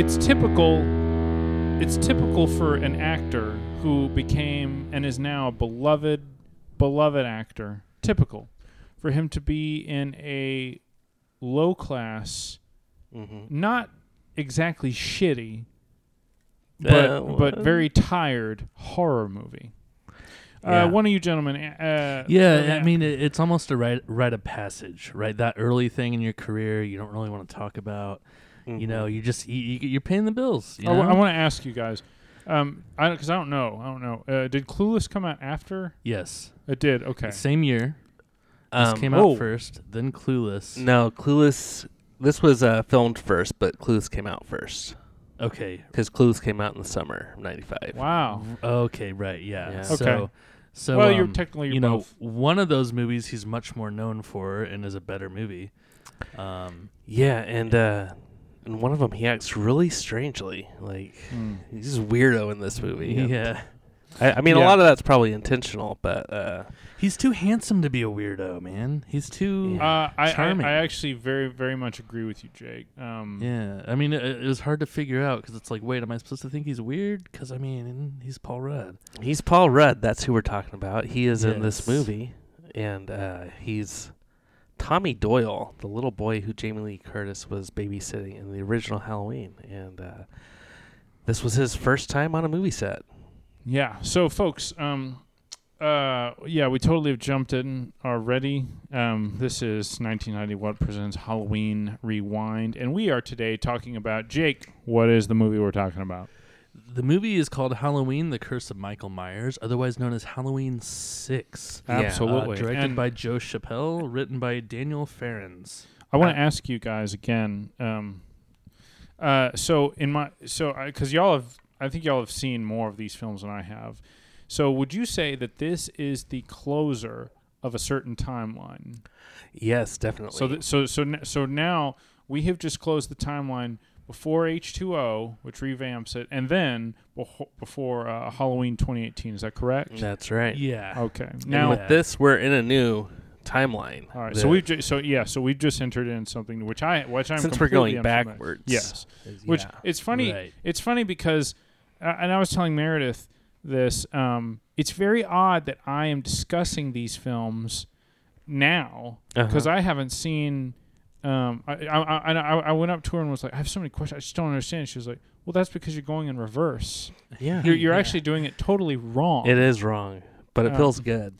it's typical. It's typical for an actor who became and is now a beloved, beloved actor. Typical for him to be in a low class, Mm-hmm. not exactly shitty, but Uh, but very tired horror movie. Yeah. Uh, one of you gentlemen. Uh, Yeah, I mean, it, it's almost a rite, rite of passage, right? That early thing in your career you don't really want to talk about. You know, you just you, you, you're paying the bills. You I, know? want to ask you guys, um, I because I don't know, I don't know. Uh, did Clueless come out after? yes, It did. Okay. same year. This Um, came oh. out first, then Clueless. No, Clueless. This was uh, filmed first, but Clueless came out first Okay, because Clueless came out in the summer of '95. Wow. okay, right, yeah. Yeah. So, Okay. so Well, you're um, technically you know both. one of those movies he's much more known for and is a better movie. Um, Yeah, and uh, in one of them he acts really strangely. Like Hmm. he's a weirdo in this movie. and yeah, I, I mean, Yeah. a lot of that's probably intentional, but uh, he's too handsome to be a weirdo, man. He's too. Yeah. Uh, I, I Charming. I actually very very much agree with you, Jake. Um, Yeah, I mean, it, it was hard to figure out because it's like, wait, am I supposed to think he's weird? Because I mean, he's Paul Rudd. he's Paul Rudd. That's who we're talking about. He is in this movie, and uh, he's Tommy Doyle, the little boy who Jamie Lee Curtis was babysitting in the original Halloween, and uh, this was his first time on a movie set. Yeah. So, folks, um, uh, yeah, we totally have jumped in already. Um, this is 1990 What presents Halloween Rewind, and we are today talking about Jake. What is the movie we're talking about? The movie is called Halloween: The Curse of Michael Myers, otherwise known as Halloween Six. Yeah, uh, Absolutely. directed And by Joe Chappelle, written by Daniel Farrands. I want Uh, to ask you guys again. Um, uh, so in my so because y'all have, I think y'all have seen more of these films than I have. So would you say that this is the closer of a certain timeline? Yes, definitely. So th- so so n- so now we have just closed the timeline before H2O, which revamps it, and then befo- before uh, Halloween 2018. Is that correct? That's right. Yeah. Okay. And Now, with this, we're in a new timeline. all right. So we've ju- so yeah. So we've just entered in something which I which I'm since we're going backwards. Yes. is- Which it's funny. Right. It's funny because, uh, and I was telling Meredith this. Um, it's very odd that I am discussing these films now because Uh-huh. I haven't seen. Um, I, I, I, I I went up to her and was like, I have so many questions. I just don't understand. She was like, Well, that's because you're going in reverse. yeah, You're, you're Yeah. actually doing it totally wrong. it is wrong, but it Uh, feels good.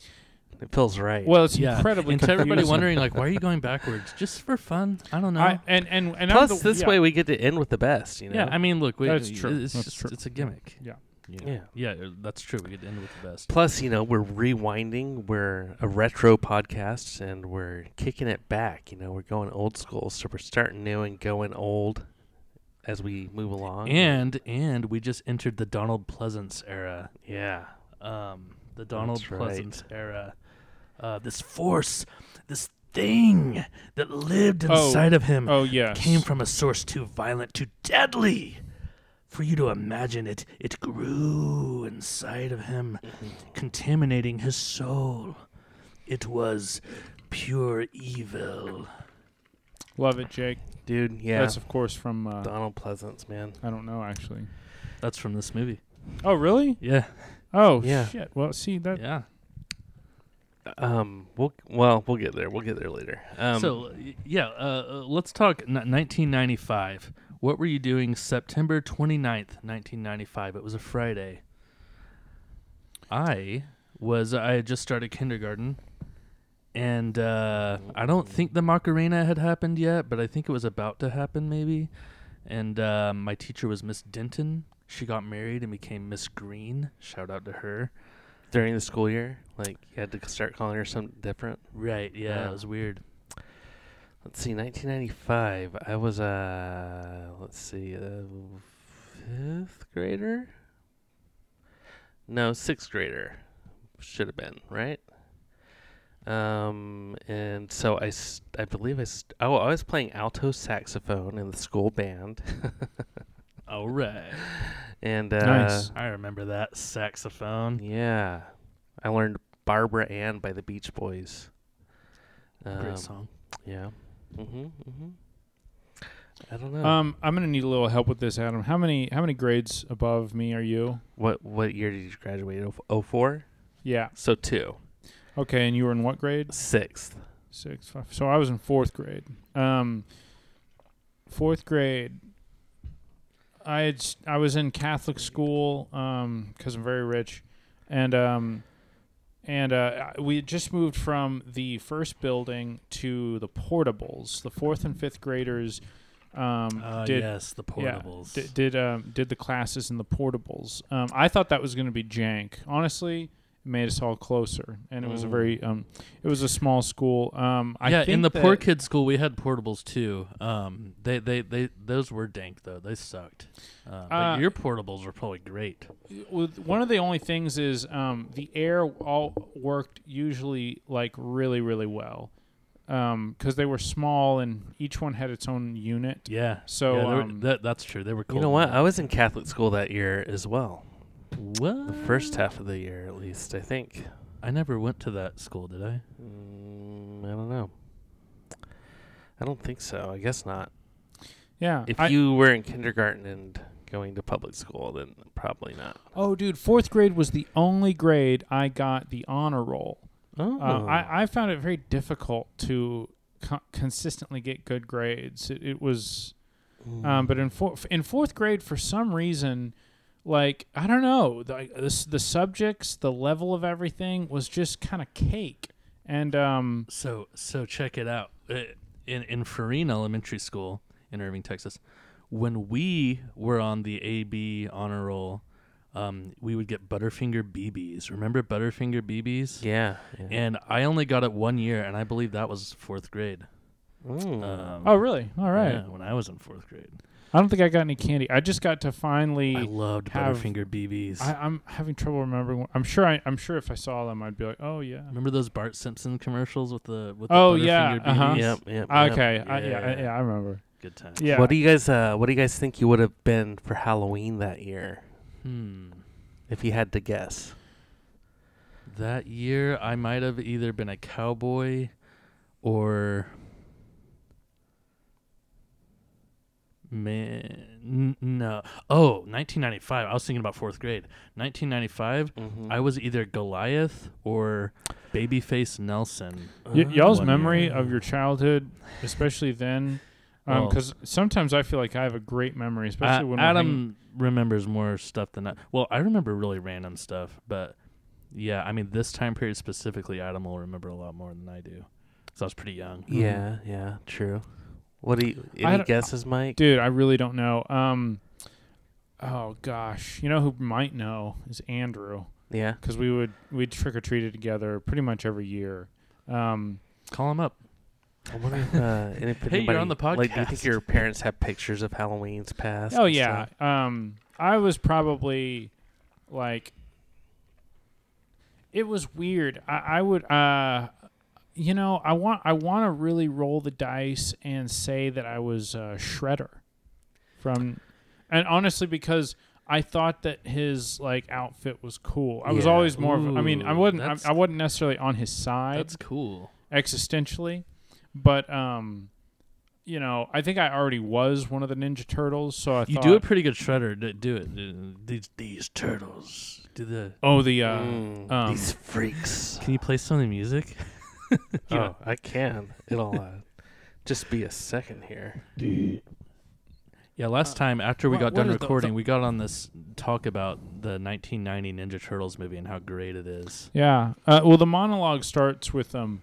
It feels right. Well, it's Yeah. incredibly. And to everybody wondering, like, why are you going backwards? Just for fun? I don't know. I, and and and Plus, the- this yeah. way we get to end with the best. You know. yeah, I mean, look, we, That's true. It's That's just true. it's a gimmick. Yeah. Yeah. Yeah. Yeah, that's true. We could end with the best. Plus, you know, we're rewinding. We're a retro podcast, and we're kicking it back. You know, we're going old school, so we're starting new and going old as we move along. And and we just entered the Donald Pleasence era. yeah, Um, the Donald That's right. Pleasence era. Uh, this force, this thing that lived Oh, inside of him Oh yes. came from a source too violent, too deadly. For you to imagine it, it grew inside of him, contaminating his soul. It was pure evil. Love it, Jake. dude. Yeah, That's of course from. Uh, Donald Pleasence, man. I don't know actually. That's from this movie. Oh really? Yeah, Oh Yeah. shit. Well, see that. yeah. Um, we'll well, we'll get there. We'll get there later. Um, so, yeah, uh, uh, let's talk n- 1995. What were you doing September 29th, 1995? It was a Friday. I was, I had just started kindergarten. And uh, I don't think the Macarena had happened yet, but I think it was about to happen maybe. And uh, my teacher was Miss Denton. She got married and became Miss Green. Shout out to her. during the school year, like you had to start calling her something different. Right, yeah, Yeah. it was weird. Let's see, 1995. I was uh, let's see, a fifth grader. No, sixth grader. Should have been right. Um, and so I, I believe I, st- oh, I was playing alto saxophone in the school band, All right. and uh, Nice. I remember that saxophone. yeah, I learned Barbara Ann by the Beach Boys. Um, Great song. Yeah. Mhm. Mhm. I don't know. Um, I'm gonna need a little help with this, Adam. How many how many grades above me are you? what what year did you graduate? Oh four. Yeah. So two. Okay, and you were in what grade? Sixth. Sixth. five. So I was in fourth grade. Um, fourth grade. I had I was in Catholic school um because I'm very rich, and um, and uh, we had just moved from the first building to the portables. The fourth and fifth graders um Uh, did yes, the yeah, portables. d- did um did the classes in the portables. Um, I thought that was going to be jank. Honestly, made us all closer, and it was a Mm. very um, it was a small school. Um, I yeah, in the poor kid school, we had portables too. Um, they, they, they, those were dank though. They sucked. Uh, but Uh, your portables were probably great. with one of the only things is um, the air all worked usually like really really well because they were small and each one had its own unit. Yeah. So, yeah, they were- um, that, that's true. They were. cool You know what? I was in Catholic school that year as well. What? The first half of the year, at least, I think. I never went to that school, did I? Mm, I don't know. I don't think so. I guess not. Yeah. If I- you were in kindergarten and going to public school, then probably not. oh, dude, fourth grade was the only grade I got the honor roll. Oh, Uh, I, I found it very difficult to co- consistently get good grades. It, it was, um, but in four, in fourth grade, for some reason, like I don't know, the, the the subjects, the level of everything was just kind of cake. And um, So so check it out. Uh, In in Farine Elementary School in Irving, Texas, when we were on the AB honor roll, um, we would get Butterfinger BBs. Remember Butterfinger BBs? yeah. yeah. And I only got it one year, and I believe that was fourth grade. Um, oh really? All right. yeah, when I was in fourth grade, I don't think I got any candy. I just got to finally. I loved have- Butterfinger BBs. I, I'm having trouble remembering. I'm sure. I, I'm sure if I saw them, I'd be like, "Oh yeah." Remember those Bart Simpson commercials with the with Oh, the yeah, Butterfinger uh-huh. BBs? Yep, yep, yep. Okay. I, yeah. I, Yeah. yeah. I remember. Good time. Yeah. What do you guys uh what do you guys think you would have been for Halloween that year Hmm. if you had to guess? That year, I might have either been a cowboy or man, n- no. Oh, 1995. I was thinking about fourth grade. 1995. Mm-hmm. I was either Goliath or Babyface Nelson. Y- y'all's one memory year. of your childhood, especially then, Well- because sometimes I feel like I have a great memory, especially A- when we're Adam remembers more stuff than I. Well, I remember really random stuff, but yeah, I mean this time period specifically, Adam will remember a lot more than I do. So I was pretty young. Yeah, yeah, true. What do you I any guesses, Mike? dude, I really don't know. Um, oh gosh, you know who might know is Andrew, Yeah. because we would we'd trick or treated together pretty much every year. Um, Call him up. I wonder if, uh, and if Hey, you're on the Like, do you think podcast. your parents have pictures of Halloween's past? oh yeah, stuff? um, I was probably like, it was weird. I, I would, uh, you know, I want I want to really roll the dice and say that I was uh, Shredder from, and honestly because. I thought that his like outfit was cool. I was Yeah. always more. of, I mean, I Ooh, wasn't. that's- I, I wasn't necessarily on his side That's cool. existentially, but um, you know, I think I already was one of the Ninja Turtles. So I You thought, do a pretty good shredder. D- Do it. Do- These these turtles. Do the. oh the uh, Mm, um, these freaks. Can you play some of the music? Oh, I can. It'll uh, just be a second here. Yeah, last time after we what- got what done is the- recording, the- we got on this talk about the 1990 Ninja Turtles movie and how great it is. yeah. Uh, well, the monologue starts with um.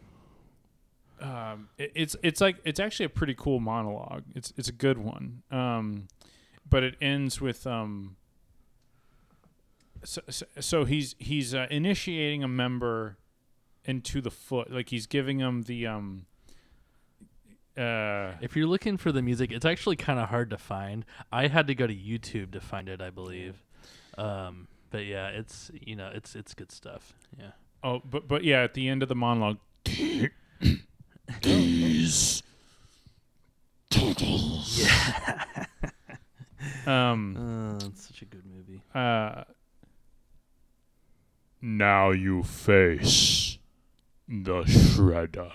Um, it, it's it's like it's actually a pretty cool monologue. It's it's a good one. Um, but it ends with um. So, so, so he's he's uh, initiating a member into the foot, like he's giving him the um. Uh, If you're looking for the music, it's actually kind of hard to find. I had to go to YouTube to find it, I believe. Um, but yeah, it's you know, it's it's good stuff. Yeah. Oh, but but yeah, at the end of the monologue, these turtles. Um. Uh, it's such a good movie. Uh. Now you face the shredder.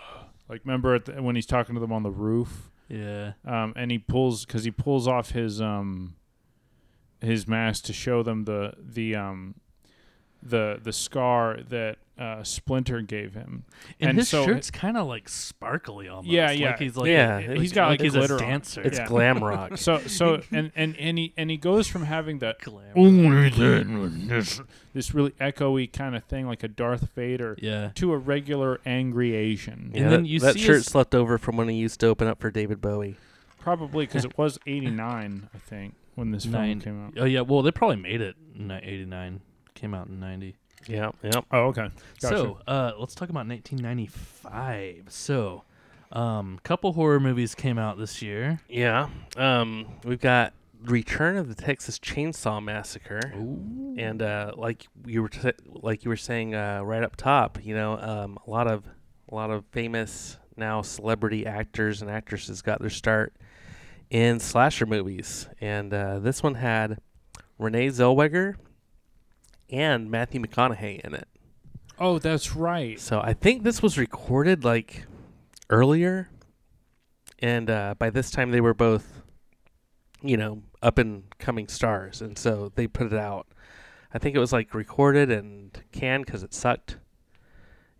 Like, remember at the, when he's talking to them on the roof? Yeah. um, and he pulls because he pulls off his um his mask to show them the the um the the scar that uh, Splinter gave him. And, And his so- shirt's kind of like sparkly almost. Yeah, Like yeah. he's like Yeah, a- he's got, like, he's glitter a on. dancer. It's Yeah. glam rock. So so and and and he and he goes from having that Glam. this this really echoey kind of thing like a Darth Vader Yeah. to a regular angry Asian. yeah, then that, you that see shirt's his- left over from when he used to open up for David Bowie. Probably because it was '89, I think, when this film came out. Oh yeah. Well, they probably made it in '89. Came out in '90. Yeah, yeah. Oh, okay. Gotcha. So, uh, let's talk about 1995. So, um, couple horror movies came out this year. Yeah. Um, we've got Return of the Texas Chainsaw Massacre. Ooh. and uh, like you were t- like you were saying uh, right up top, you know, um, a lot of a lot of famous now celebrity actors and actresses got their start in slasher movies, and uh, this one had Renee Zellweger and Matthew McConaughey in it. oh, that's right. So I think this was recorded like earlier, and uh, by this time they were both, you know, up and coming stars, and so they put it out. I think it was like recorded and canned because it sucked,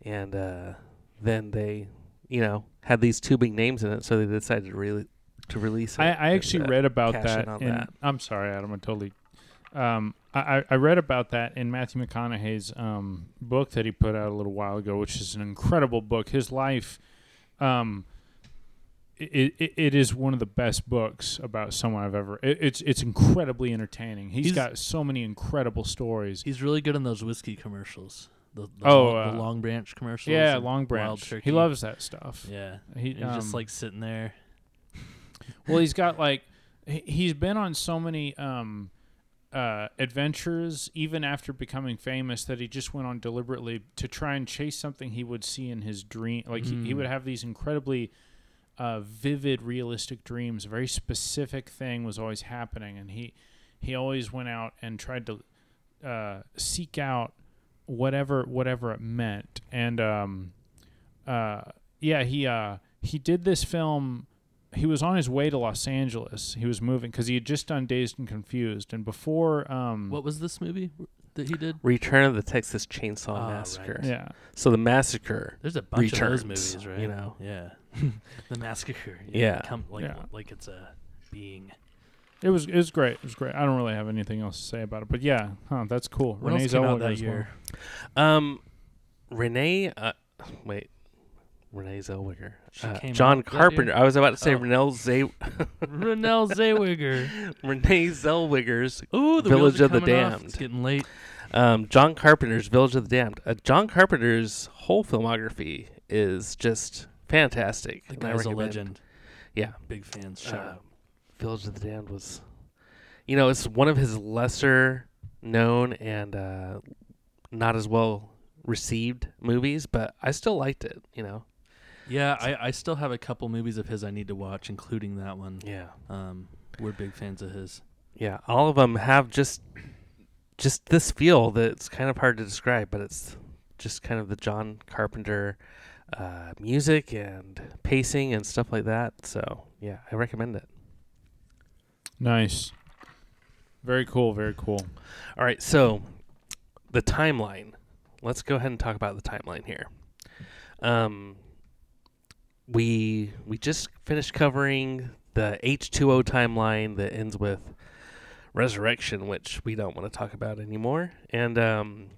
and uh, then they, you know, had these two big names in it, so they decided to really to release it. I, I and, actually uh, read about that. in, that. I'm sorry, Adam. I totally. Um, I, I- read about that in Matthew McConaughey's um, book that he put out a little while ago, which is an incredible book. His life, um, it, it, it is one of the best books about someone I've ever. It, it's it's incredibly entertaining. He's- he's got so many incredible stories. He's really good in those whiskey commercials. The, the, Oh, long, uh, the Long Branch commercials. Yeah, and Long Wild Branch. Turkey. He loves that stuff. Yeah. He he's just um, like sitting there. Well, he's got like he- he's been on so many um uh adventures even after becoming famous that he just went on deliberately to try and chase something he would see in his dream. Like he, he Mm. would have these incredibly uh vivid realistic dreams. A very specific thing was always happening and he he always went out and tried to uh seek out whatever whatever it meant. And um uh yeah, he uh he did this film he was on his way to Los Angeles. He was moving because he had just done Dazed and Confused, and before, um, What was this movie that he did? Return of the Texas Chainsaw right. Massacre. yeah, So the massacre There's a bunch of those movies, right? you know. Yeah. the massacre. Yeah. Come, like, Yeah. like it's a being. it was it was great. It was great. I don't really have anything else to say about it, but yeah, huh, that's cool. What Renee else came out Zellweger that as well. year? Um, Renee, uh, wait, Renee Zellweger, She uh, came John out Carpenter. I was about to say Oh. Renee Z- Renelle Zellweger. Renee Zellweger's Ooh, the Village of the coming off. Damned. It's getting late. um, John Carpenter's Village of the Damned. Uh, John Carpenter's whole filmography is just fantastic. The guy's a legend. Yeah, Big fans. Shout uh, out. Village of the Damned was, you know, it's one of his lesser known and uh, not as well received movies, but I still liked it. You know. Yeah, I, I still have a couple movies of his I need to watch, including that one. Yeah. Um, we're big fans of his. Yeah, all of them have just just this feel that's kind of hard to describe, but it's just kind of the John Carpenter uh, music and pacing and stuff like that. So yeah, I recommend it. Nice, very cool, very cool. All right, so the timeline. Let's go ahead and talk about the timeline here. Um, we we just finished covering the H two O timeline that ends with resurrection, which we don't want to talk about anymore, and um,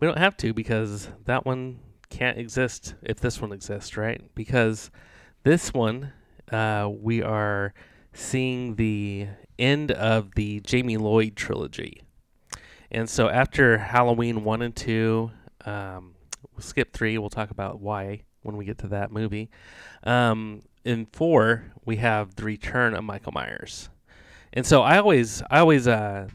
we don't have to because that one can't exist if this one exists, right? Because this one, uh, we are seeing the end of the Jamie Lloyd trilogy. And so after Halloween 1 and 2, um, we'll skip 3. We'll talk about why when we get to that movie. Um, in 4, we have the return of Michael Myers. And so I always, I always uh,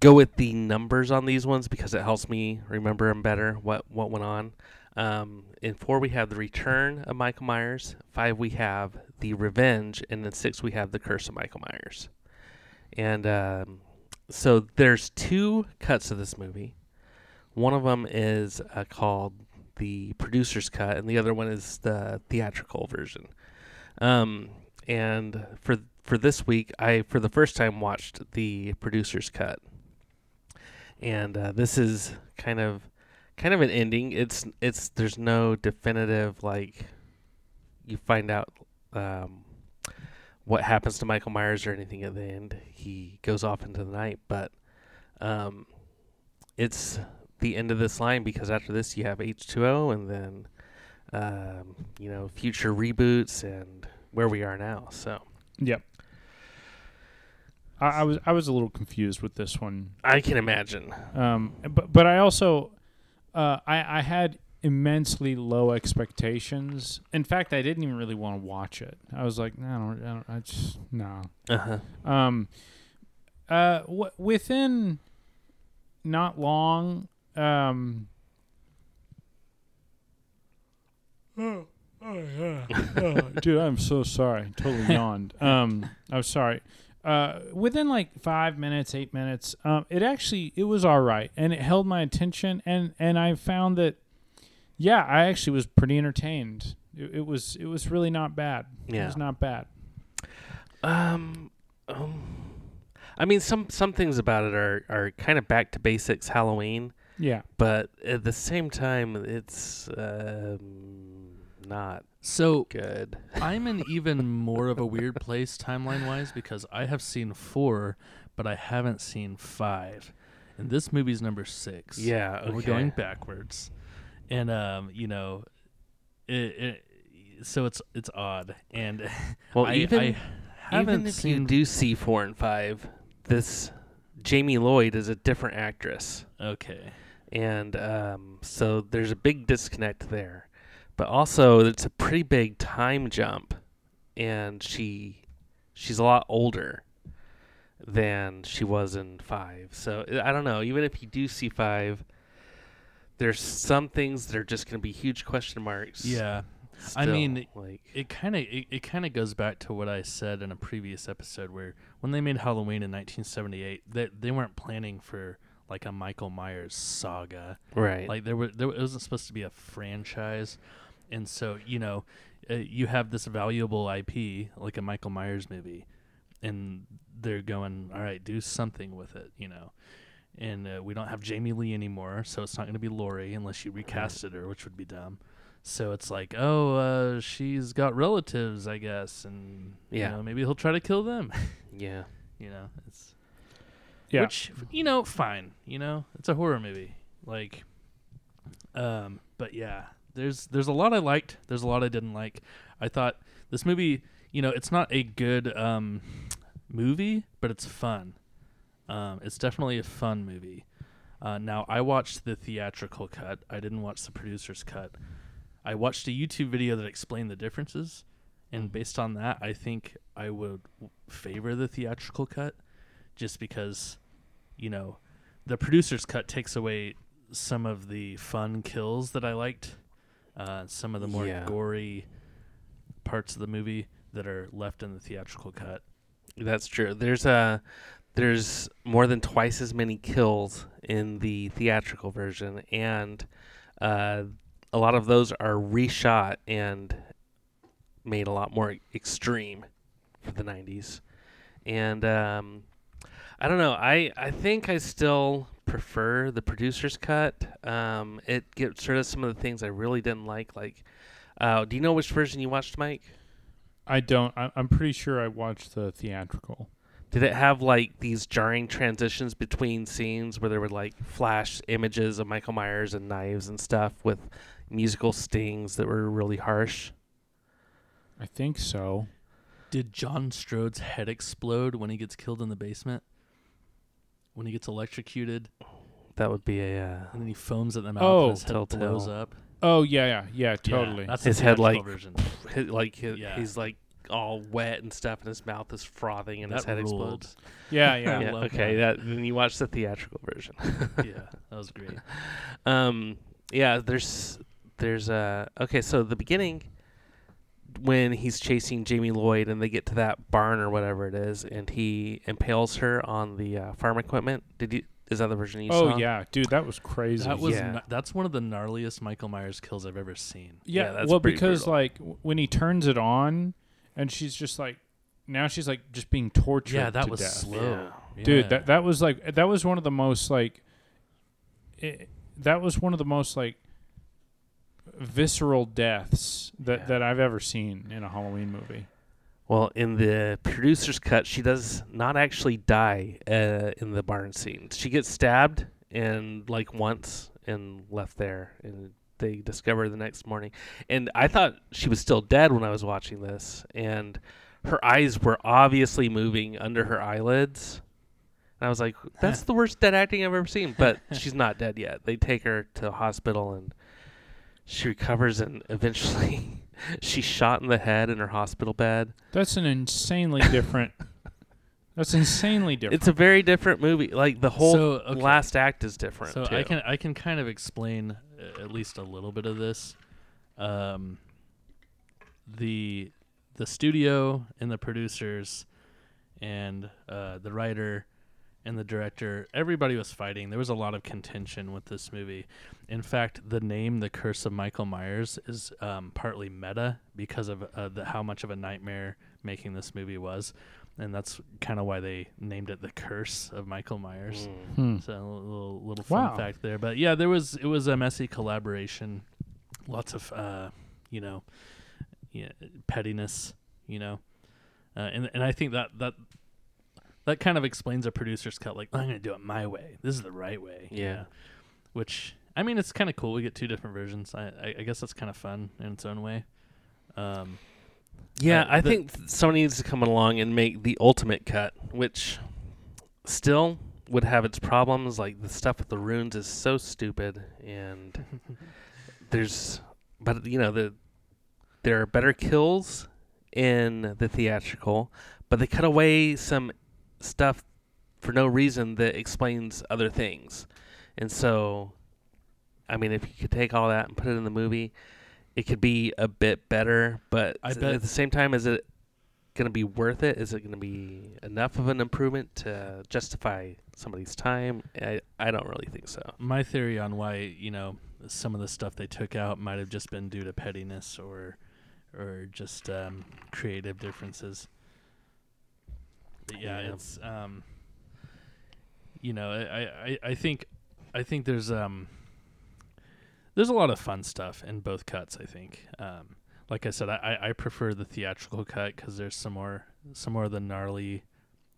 go with the numbers on these ones because it helps me remember them better, what, what went on. Um, in 4, we have the return of Michael Myers. 5, we have the revenge. And then 6, we have the curse of Michael Myers. And um, so there's two cuts of this movie. One of them is uh, called the producer's cut, and the other one is the theatrical version. Um, and for for this week, I for the first time watched the producer's cut, and uh, this is kind of kind of an ending. It's it's there's no definitive like you find out um, what happens to Michael Myers or anything at the end. He goes off into the night, but um, it's the end of this line because after this you have H two O and then um, you know future reboots and where we are now. So Yep. I, I was I was a little confused with this one, I can imagine. um, but but I also uh, I I had immensely low expectations. In fact, I didn't even really want to watch it. I was like, no, I don't, I, don't, I just no. Uh huh. Um, uh, w- within not long, um, oh, oh yeah, oh, dude, I'm so sorry. Totally yawned. Um, I'm sorry. Uh, within like five minutes, eight minutes, um, it actually it was all right, and it held my attention, and and I found that, yeah, I actually was pretty entertained. It, it was it was really not bad. It Yeah. was not bad. Um, um, I mean, some some things about it are are kind of back to basics Halloween, Yeah. but at the same time, it's um, not So good. I'm in even more of a weird place timeline wise because I have seen four, but I haven't seen five. And this movie's number six. Yeah, And We're going backwards. And um, you know, it, it so it's it's odd. And Well, I, even I haven't even if seen you do see four and five, this Jamie Lloyd is a different actress. Okay. And um, so there's a big disconnect there. But also, it's a pretty big time jump, and she she's a lot older than she was in five. So I don't know. Even if you do see five, there's some things that are just going to be huge question marks. Yeah. I mean, like It kind of it, it kind of goes back to what I said in a previous episode where when they made Halloween in 1978, they they weren't planning for like a Michael Myers saga. right, Like there were there it wasn't supposed to be a franchise, and so you know, uh, you have this valuable IP like a Michael Myers movie, and they're going all right, do something with it, you know. And uh, we don't have Jamie Lee anymore, so it's not going to be Laurie unless you recasted her, which would be dumb. So it's like, oh, uh, she's got relatives, I guess, and Yeah. you know, maybe he'll try to kill them. yeah, you know, it's Yeah. which you know, fine. You know, it's a horror movie. Like, um, but yeah, there's there's a lot I liked. There's a lot I didn't like. I thought this movie, you know, it's not a good um movie, but it's fun. Um, it's definitely a fun movie. Uh, now I watched the theatrical cut. I didn't watch the producer's cut. I watched a YouTube video that explained the differences, and based on that, I think I would favor the theatrical cut, just because, you know, the producer's cut takes away some of the fun kills that I liked, uh, some of the more Yeah. gory parts of the movie that are left in the theatrical cut. that's true. There's a there's more than twice as many kills in the theatrical version, and uh, a lot of those are reshot and made a lot more extreme for the 90s. And um, I don't know. I I think I still prefer the producer's cut. Um, it gets rid of some of the things I really didn't like. Like, uh, do you know which version you watched, Mike? I don't. I, I'm pretty sure I watched the theatrical. Did it have like these jarring transitions between scenes where there were like flash images of Michael Myers and knives and stuff with musical stings that were really harsh? I think so. Did John Strode's head explode when he gets killed in the basement? When he gets electrocuted That would be a uh, and then he foams at the mouth Oh. and his head Telltale. blows up? Oh yeah, yeah, yeah, Yeah, totally. that's His the head, theatrical like, version. hit- like he- Yeah. he's like all wet and stuff, and his mouth is frothing, and his That head ruled. explodes. yeah, yeah. I yeah, love okay. That. then you watch the theatrical version. yeah, that was great. um, yeah. There's there's uh okay. So the beginning when he's chasing Jamie Lloyd and they get to that barn or whatever it is, and he impales her on the uh, farm equipment. Did you? Is that the version you Oh saw? yeah, dude, that was crazy. That was Yeah. gna- that's one of the gnarliest Michael Myers kills I've ever seen. yeah, yeah, that's well, because brutal. like when he turns it on, and she's just like now she's like just being tortured. Yeah, that to was death. slow. dude Yeah. that that was like that was one of the most like it, that was one of the most like visceral deaths that Yeah. that I've ever seen in a Halloween movie. Well, in the producer's cut, she does not actually die uh, in the barn scene. She gets stabbed and like once and left there, and they discover the next morning. And I thought she was still dead when I was watching this, and her eyes were obviously moving under her eyelids. And I was like, "That's the worst dead acting I've ever seen." But she's not dead yet. They take her to the hospital, and she recovers, and eventually. She's shot in the head in her hospital bed. That's an insanely different. that's insanely different. It's a very different movie. Like the whole So, okay. last act is different. So too. I can I can kind of explain uh, at least a little bit of this. Um, the the studio and the producers and uh, the writer and the director, everybody was fighting. There was a lot of contention with this movie. In fact, the name "The Curse of Michael Myers" is um, partly meta because of uh, the, how much of a nightmare making this movie was, and that's kind of why they named it "The Curse of Michael Myers." Mm. Hmm. So a little little fun Wow. fact there, but yeah, there was it was a messy collaboration, lots of uh, you know, yeah, pettiness, you know, uh, and and I think that that that kind of explains a producer's cut. Like I'm gonna do it my way. This is the right way. you Yeah. know? which I mean, it's kind of cool. We get two different versions. I I, I guess that's kind of fun in its own way. Um, Yeah, Uh, I the- think th- somebody needs to come along and make the ultimate cut, which still would have its problems. Like the stuff with the runes is so stupid, and there's, but you know the there are better kills in the theatrical, but they cut away some stuff for no reason that explains other things, and so, I mean, if you could take all that and put it in the movie, it could be a bit better. But I bet- at the same time, is it going to be worth it? Is it going to be enough of an improvement to justify somebody's time? I I don't really think so. my theory on why you know some of the stuff they took out might have just been due to pettiness or or just um, creative differences. But yeah, Yeah. it's um, you know I, I, I think I think there's um there's a lot of fun stuff in both cuts. I think um, like I said, I, I prefer the theatrical cut because there's some more some more of the gnarly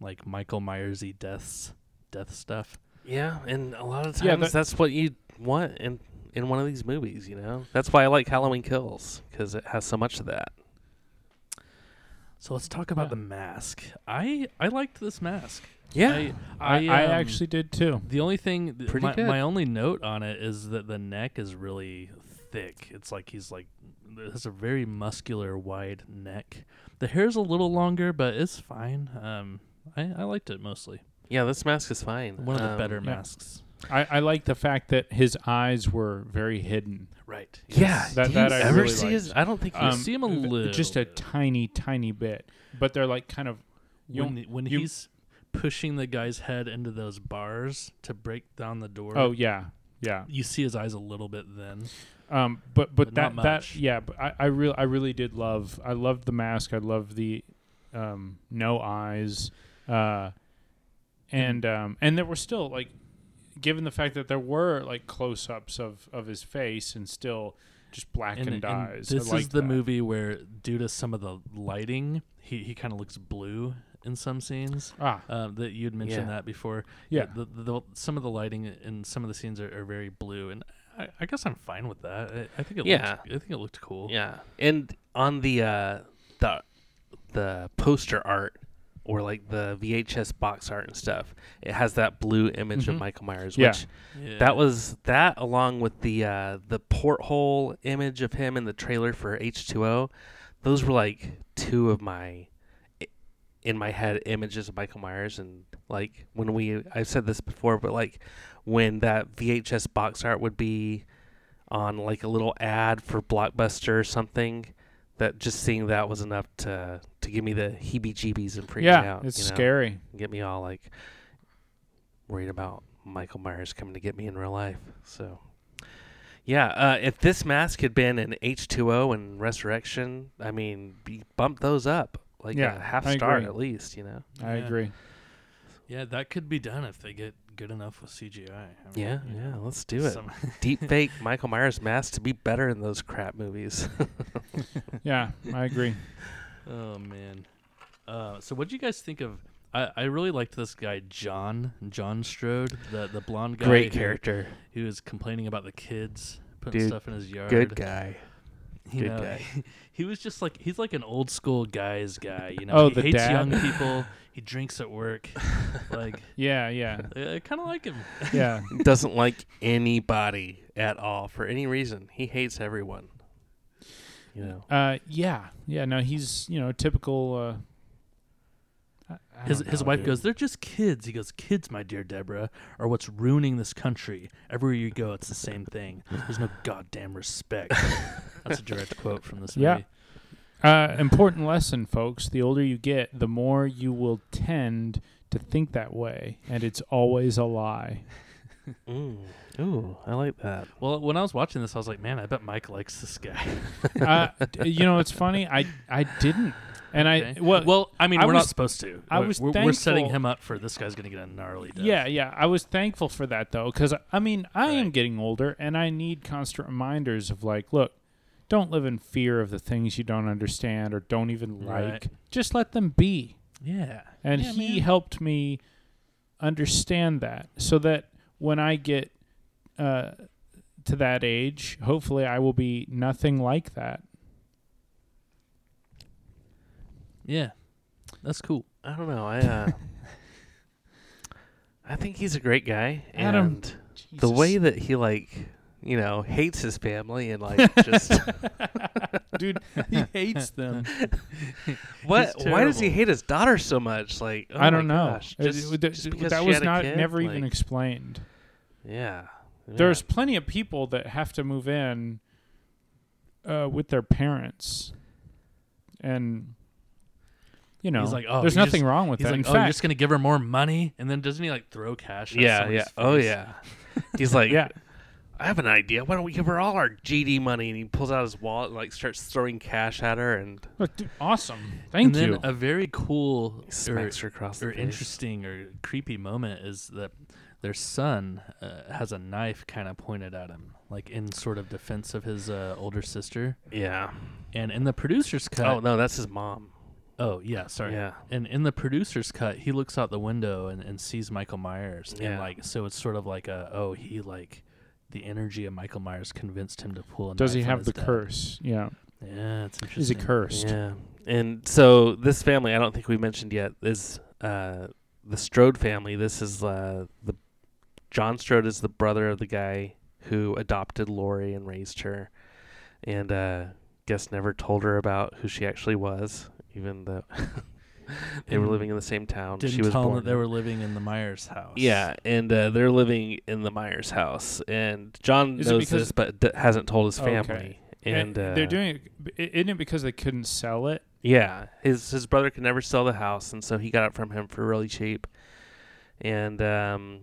like Michael Myersy deaths death stuff. Yeah, and a lot of times Yeah, that- that's what you want in in one of these movies. You know, that's why I like Halloween Kills because it has so much of that. So let's talk about Yeah. the mask. I I liked this mask. Yeah, I I, I um, actually did too. The only thing, th- Pretty my, good. my only note on it is that the neck is really thick. It's like he's like it has a very muscular, wide neck. The hair's a little longer, but it's fine. Um, I I liked it mostly. yeah, this mask is fine. One of the Um, better yeah. masks. I, I like the fact that his eyes were very hidden. Right. Yeah, That- that you I ever really see liked. his? I don't think you Um, see. see him a v- little just a tiny, tiny bit, but they're like kind of. You When don't- when you- he's pushing the guy's head into those bars to break down the door. Oh yeah, yeah. You see his eyes a little bit then. Um, but but, But that not that much. yeah, but I I really I really did love I loved the mask. I loved the um no eyes, uh, and um and there were still like, given the fact that there were like close ups of of his face and still just blackened and, and eyes. I this is the that. movie where, due to some of the lighting, he, he kind of looks blue in some scenes. Ah, Um, that you'd mentioned Yeah. that before. yeah. The, the, the, some of the lighting in some of the scenes are, are very blue, and I, I guess I'm fine with that. I, I think it Yeah. looked, I think it looked cool. Yeah, and on the uh, the the poster art or like the VHS box art and stuff, it has that blue image Mhm. of Michael Myers, Yeah. which Yeah. that was that along with the uh, the porthole image of him in the trailer for H two O. Those were like two of my in my head images of Michael Myers, and like when we I've said this before, but like when that VHS box art would be on like a little ad for Blockbuster or something. That just seeing that was enough to to give me the heebie-jeebies and freak me yeah, out. it's you know? scary. get me all like worried about Michael Myers coming to get me in real life. So, Yeah, uh, if this mask had been an H2O and Resurrection, I mean, be, bump those up like Yeah, a half I star agree. at least, you know. I Yeah. agree. Yeah, that could be done if they get good enough with CGI. I mean, Yeah, yeah, know, let's do it. Deep fake Michael Myers mask to be better in those crap movies. Yeah, I agree. Oh man. Uh, so what do you guys think of? I, I really liked this guy John John Strode, the the blonde guy. Great who- character, Who was complaining about the kids putting Dude, stuff in his yard. good guy. You good know, guy. He was just like he's like an old school guy's guy. You know, Oh, he the hates dad? young people. He drinks at work. like Yeah, yeah, I, I kind of like him. yeah. Doesn't like anybody at all for any reason. He hates everyone. You know. Uh, yeah, yeah. No, he's you know typical. Uh, I- I His don't his know, wife dude. goes, "They're just kids." He goes, "Kids, my dear Deborah, are what's ruining this country. Everywhere you go, it's the same thing. There's no goddamn respect." That's a direct quote from this movie. Uh, important lesson, folks. The older you get, the more you will tend to think that way, and it's always a lie. Mm. Ooh, I like that. Well, when I was watching this, I was like, "Man, I bet Mike likes this guy." uh, d- you know, it's funny. I I didn't, and I well, well, I mean, I we're not supposed to. I We're- was we're, we're setting him up for this guy's going to get a gnarly death. yeah, yeah. I was thankful for that though, because I mean, I am getting older, and I need constant reminders of like, look, don't live in fear of the things you don't understand or don't even like. Right. Just let them be. yeah. And Yeah, he man. helped me understand that so that when I get uh, to that age, hopefully I will be nothing like that. Yeah, that's cool. I don't know. I uh, I think he's a great guy, Adam, and the way that he like, you know, hates his family and like just dude, he hates them. what? Why does he hate his daughter so much? Like, oh I don't know. Gosh, It- just, it- just because that was not kid? never even explained. Yeah. yeah. There's plenty of people that have to move in uh, with their parents, and you know, He's like, oh, there's nothing just- wrong with He's that. like, In "Oh, you're just gonna give her more money?" And then doesn't he like throw cash? At yeah, somebody's yeah. Oh yeah. He's like, yeah, I have an idea. Why don't we give her all our GD money? And he pulls out his wallet and like starts throwing cash at her and Look, dude, awesome. Thank and then you. a very cool he or, her across or face. interesting or creepy moment is that their son uh, has a knife kind of pointed at him, like in sort of defense of his uh, older sister. Yeah. And in the producer's cut, Oh no, that's his mom. oh yeah, sorry. Yeah. And in the producer's cut, he looks out the window and, and sees Michael Myers, Yeah. and like so it's sort of like a oh he like the energy of Michael Myers convinced him to pull. A Does he knife on have the dad. curse? Yeah, Yeah, it's interesting. is he cursed? Yeah. And so this family, I don't think we mentioned yet, is uh, the Strode family. This is uh, the John Strode is the brother of the guy who adopted Laurie and raised her, and uh, guess never told her about who she actually was, even though they were living in the same town. Didn't she was tell him born that they were living in the Myers house. Yeah, and uh, they're living in the Myers house, and John Is it knows because- this, but d- hasn't told his Okay. family. And uh, they're doing it. i- Isn't it because they couldn't sell it? Yeah, his his brother could never sell the house, and so he got it from him for really cheap. And um,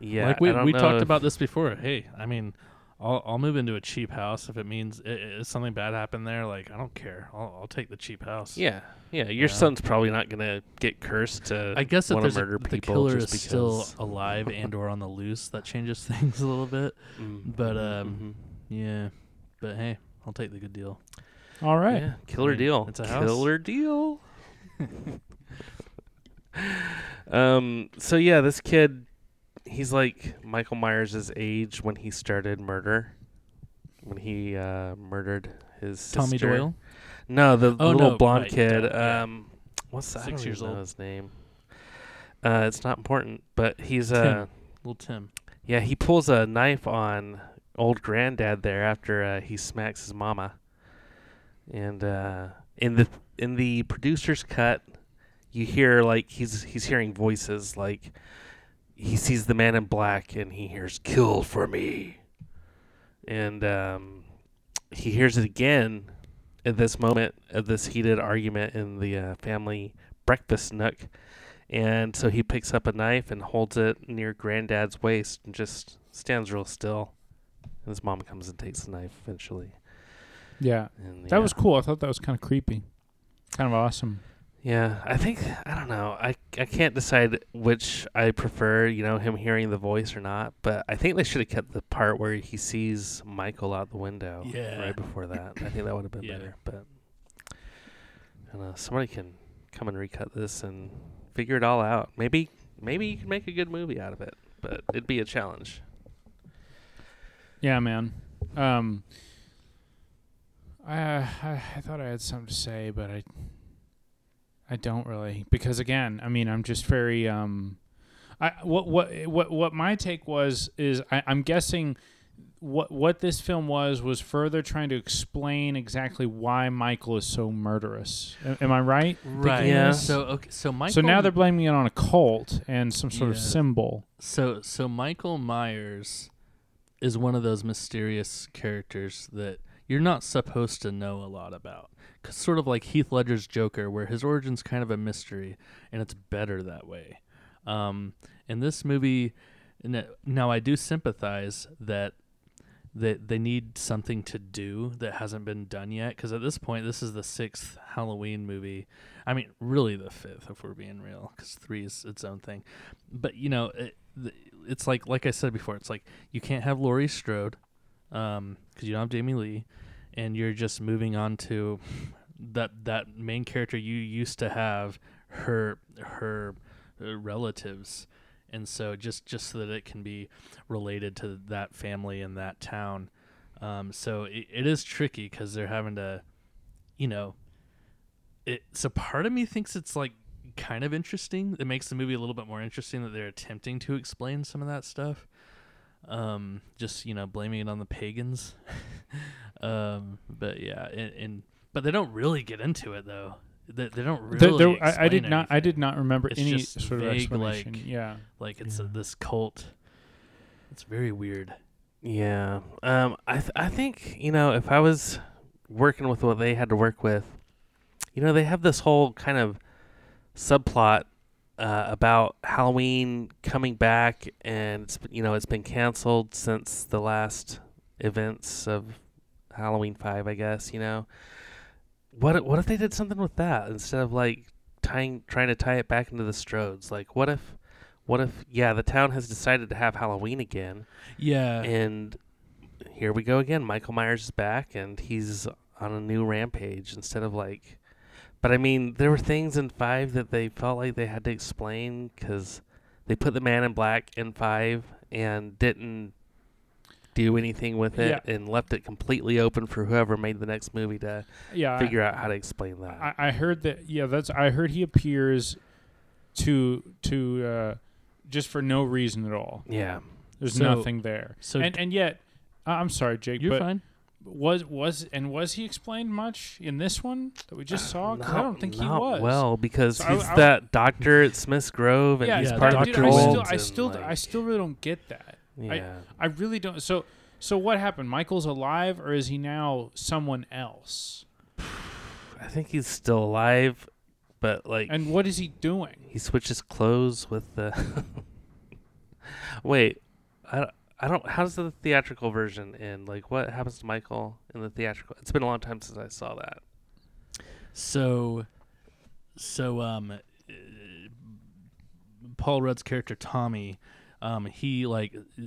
yeah, like we I don't we know talked if- about this before. Hey, I mean, I'll I'll move into a cheap house if it means i i something bad happened there. Like I don't care. I'll I'll take the cheap house. Yeah, yeah, your Yeah. son's probably not gonna get cursed to. I guess if wanna there's a, murder the killer is just still alive and or on the loose, that changes things a little bit. Mm, but, mhm, um, Yeah, but hey, I'll take the good deal. All mhm. yeah, killer mean, deal. it's a house. Killer deal. um. So yeah, this kid, he's like Michael Myers' age when he started murder. When he uh, murdered his Tommy sister. Doyle. No, the Oh, little no, blonde right, kid. yeah. Um, what's that? I Six don't years old. his name. Uh, it's not important, but he's uh, Little Tim. yeah, he pulls a knife on old granddad there after uh, he smacks his mama. And uh, in the in the producer's cut, you hear like he's he's hearing voices like he sees the man in black and he hears "kill for me," and um, he hears it again at this moment of this heated argument in the uh, family breakfast nook. And so he picks up a knife and holds it near Granddad's waist and just stands real still. And his mom comes and takes the knife eventually. Yeah, And that yeah. was cool. I thought that was kind of creepy, kind of awesome. Yeah, I think I don't know. I I can't decide which I prefer. You know, him hearing the voice or not. But I think they should have kept the part where he sees Michael out the window. Yeah. Right before that, I think that would have been Yeah. better. But I don't know. Somebody can come and recut this and figure it all out. Maybe maybe you can make a good movie out of it. But it'd be a challenge. Yeah, man. Um, I, I I thought I had something to say, but I I don't really because again, I mean, I'm just very um, I what what what what my take was is I, I'm guessing what what this film was was further trying to explain exactly why Michael is so murderous. A- Am I right? Right. Yeah. So okay. So Michael. so now they're blaming it on a cult and some sort of symbol. So so Michael Myers is one of those mysterious characters that you're not supposed to know a lot about. Sort of like Heath Ledger's Joker, where his origin's kind of a mystery, and it's better that way. Um, in this movie, now I do sympathize that that they need something to do that hasn't been done yet. Because at this point, this is the sixth Halloween movie. I mean, really the fifth, if we're being real, because three is its own thing. But you know, it, it's like like I said before, it's like you can't have Laurie Strode, um, because you don't have Jamie Lee, and you're just moving on to that that main character you used to have her her uh, relatives. And so just just so that it can be related to that family in that town. Um, so it, it is tricky because they're having to you know it so part of me thinks it's like kind of interesting. It makes the movie a little bit more interesting that they're attempting to explain some of that stuff um just you know blaming it on the pagans um but yeah and, and but they don't really get into it though they, they don't really There- there- I, I did not. I did not remember It's any just sort of explanation. like- yeah. like it's a, this cult it's very weird Yeah. Um. I th- I think you know if I was working with what they had to work with, you know they have this whole kind of subplot uh, about Halloween coming back, and it's you know it's been canceled since the last events of Halloween Five, I guess. You know, what if- what if they did something with that instead of like tying trying to tie it back into the Strodes? Like, what if what if yeah the town has decided to have Halloween again? yeah and here we go again. Michael Myers is back, and he's on a new rampage instead of like. But I mean, there were things in five that they felt like they had to explain because they put the Man in Black in five and didn't do anything with it Yeah. and left it completely open for whoever made the next movie to Yeah. I- figure out how to explain that. I, I heard that. Yeah, that's. I heard he appears to to uh, just for no reason at all. yeah, There's So- nothing there. so and and yet, I- I'm sorry, Jake, you're but fine was was and was he explained much in this one that we just saw? 'Cause I Not- don't think he not was. well because So he's I- that doctor at Smith's Grove and yeah, he's yeah, part of the I still, I still, like, I still really don't get that. yeah. I really don't. So, so what happened? Michael's alive, or is he now someone else? I think he's still alive, but like And what is he doing? he switches clothes with the. Wait, I, don't- I don't. How's the theatrical version end? Like, what happens to Michael in the theatrical? It's been a long time since I saw that. So, so um, uh, Paul Rudd's character Tommy, um, he like uh,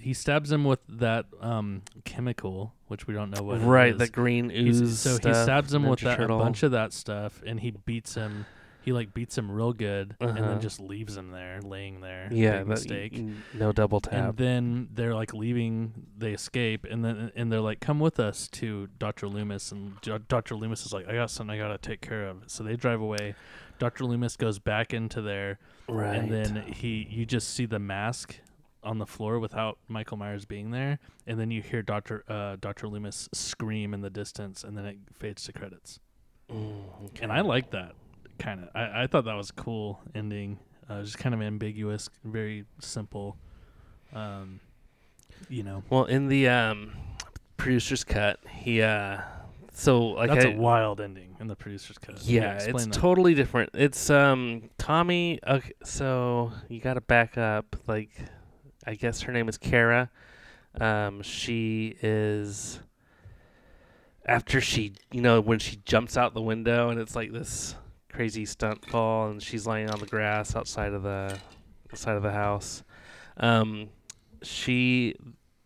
he stabs him with that um chemical, which we don't know what. it right, is. the green He's- ooze. so he stabs him with that, a bunch of that stuff, and he beats him. He like beats him real good, and Uh-huh. then just leaves him there, laying there. Yeah, that- mistake. n- no double tap. And then they're like leaving, they escape, and then and they're like, "Come with us to Doctor Loomis." And Doctor Loomis is like, "I got something I gotta take care of." So they drive away. Doctor Loomis goes back into there, right. and then he, you just see the mask on the floor without Michael Myers being there, and then you hear Doctor uh, Doctor Loomis scream in the distance, and then it fades to credits. Mm, And. I like that kind of. I, I thought that was a cool ending. Uh, just kind of ambiguous, very simple. Um, you know, Well, in the um, producer's cut, he uh, so like that's I, a wild ending in the producer's cut. Yeah, explain it's that. totally different. It's um Tommy. Okay, so you got to back up. Like, I guess her name is Kara. Um, she is after she, you know, when she jumps out the window and it's like this crazy stunt fall, and she's lying on the grass outside of the outside of the house. Um, she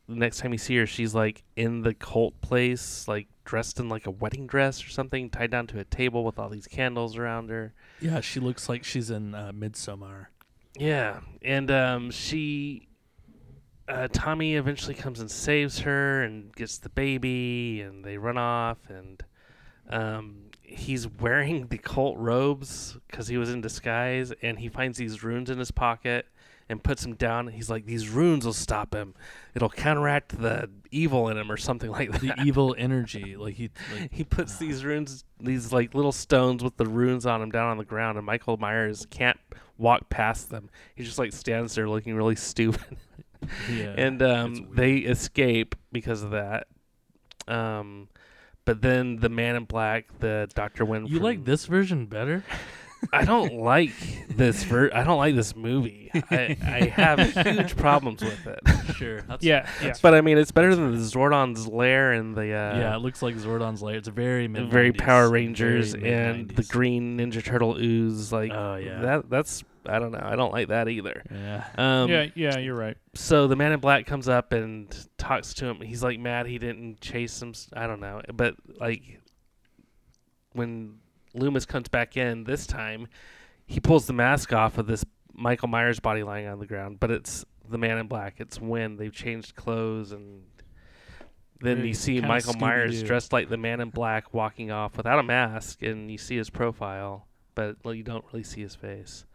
next time you see her, she's like in the cult place, like dressed in like a wedding dress or something, tied down to a table with all these candles around her. Yeah, she looks like she's in uh, Midsommar. Yeah, and um, she, uh, Tommy eventually comes and saves her and gets the baby, and they run off, and um, he's wearing the cult robes because he was in disguise, and he finds these runes in his pocket and puts them down. He's like, "These runes will stop him. It'll counteract the evil in him, or something like that." The evil energy, like he, like, he puts these runes, these like little stones with the runes on them, down on the ground, and Michael Myers can't walk past them. He just like stands there looking really stupid. yeah, and um, they escape because of that. Um, but then the Man in Black, the Doctor Wynn. You like this version better? I don't like this. Ver- I don't like this movie. I, I have huge problems with it. sure. That's, yeah, yeah. But I mean, it's better than the Zordon's lair and the uh, yeah, it looks like Zordon's lair. It's very mid very Power Rangers very and the. Green Ninja Turtle ooze. Like Oh yeah, that. That's I don't know. I don't like that either. yeah. Um, yeah, yeah, you're right. So the Man in Black comes up and talks to him. He's like mad he didn't chase him. I don't know, but like when Loomis comes back in this time, he pulls the mask off of this Michael Myers body lying on the ground, but it's the Man in Black. It's when they've changed clothes and. Then Very you see Michael Myers Scooby-Doo. dressed like the Man in Black walking off without a mask, and you see his profile, but well, you don't really see his face.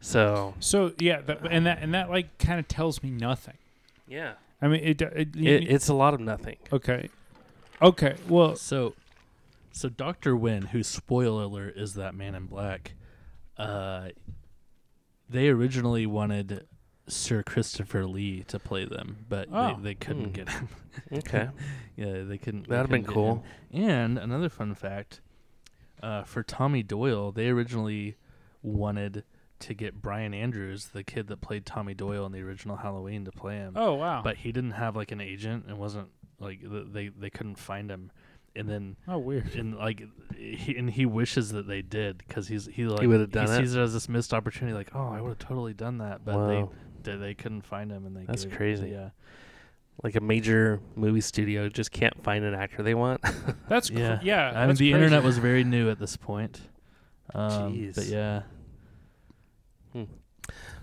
So So yeah, that, and that and that like kind of tells me nothing. yeah, I mean, it, it, it, it's a lot of nothing. okay, okay. Well, So, so Doctor Wynn, who spoiler alert is that Man in Black, uh, they originally wanted Sir Christopher Lee to play them, but Oh. they, they couldn't Hmm. get him. Okay. yeah, they couldn't. That'd have been couldn't get cool. him. And another fun fact, uh, for Tommy Doyle, they originally wanted to get Brian Andrews, the kid that played Tommy Doyle in the original Halloween, to play him. oh wow. But he didn't have like an agent and wasn't like they they couldn't find him. And then oh weird. and like he and he wishes that they did because he's he like he, would've done he it? sees it as this missed opportunity like oh I would have totally done that but Wow. they they they couldn't find him and they That's gave- crazy. yeah like a major movie studio just can't find an actor they want. That's cr- yeah yeah. I mean the crazy. internet was very new at this point um, Jeez. but yeah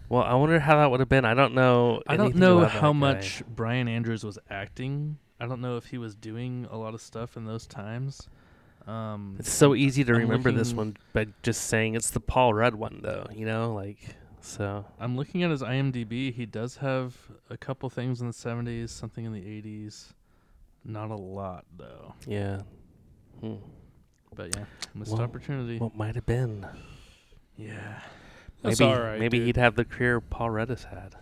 well, I wonder how that would have been. I don't know. I don't know how much Brian Andrews was acting I don't know if he was doing a lot of stuff in those times um It's so easy to I'm remember this one by just saying it's the Paul Rudd one, though. You know, like so. I'm looking at his IMDb. He does have a couple things in the 70s, something in the 80s. Not a lot though. Yeah. Hmm. But yeah, missed Well, opportunity. What might have been? yeah. That's maybe all right, maybe dude. he'd have the career Paul Rudd has had.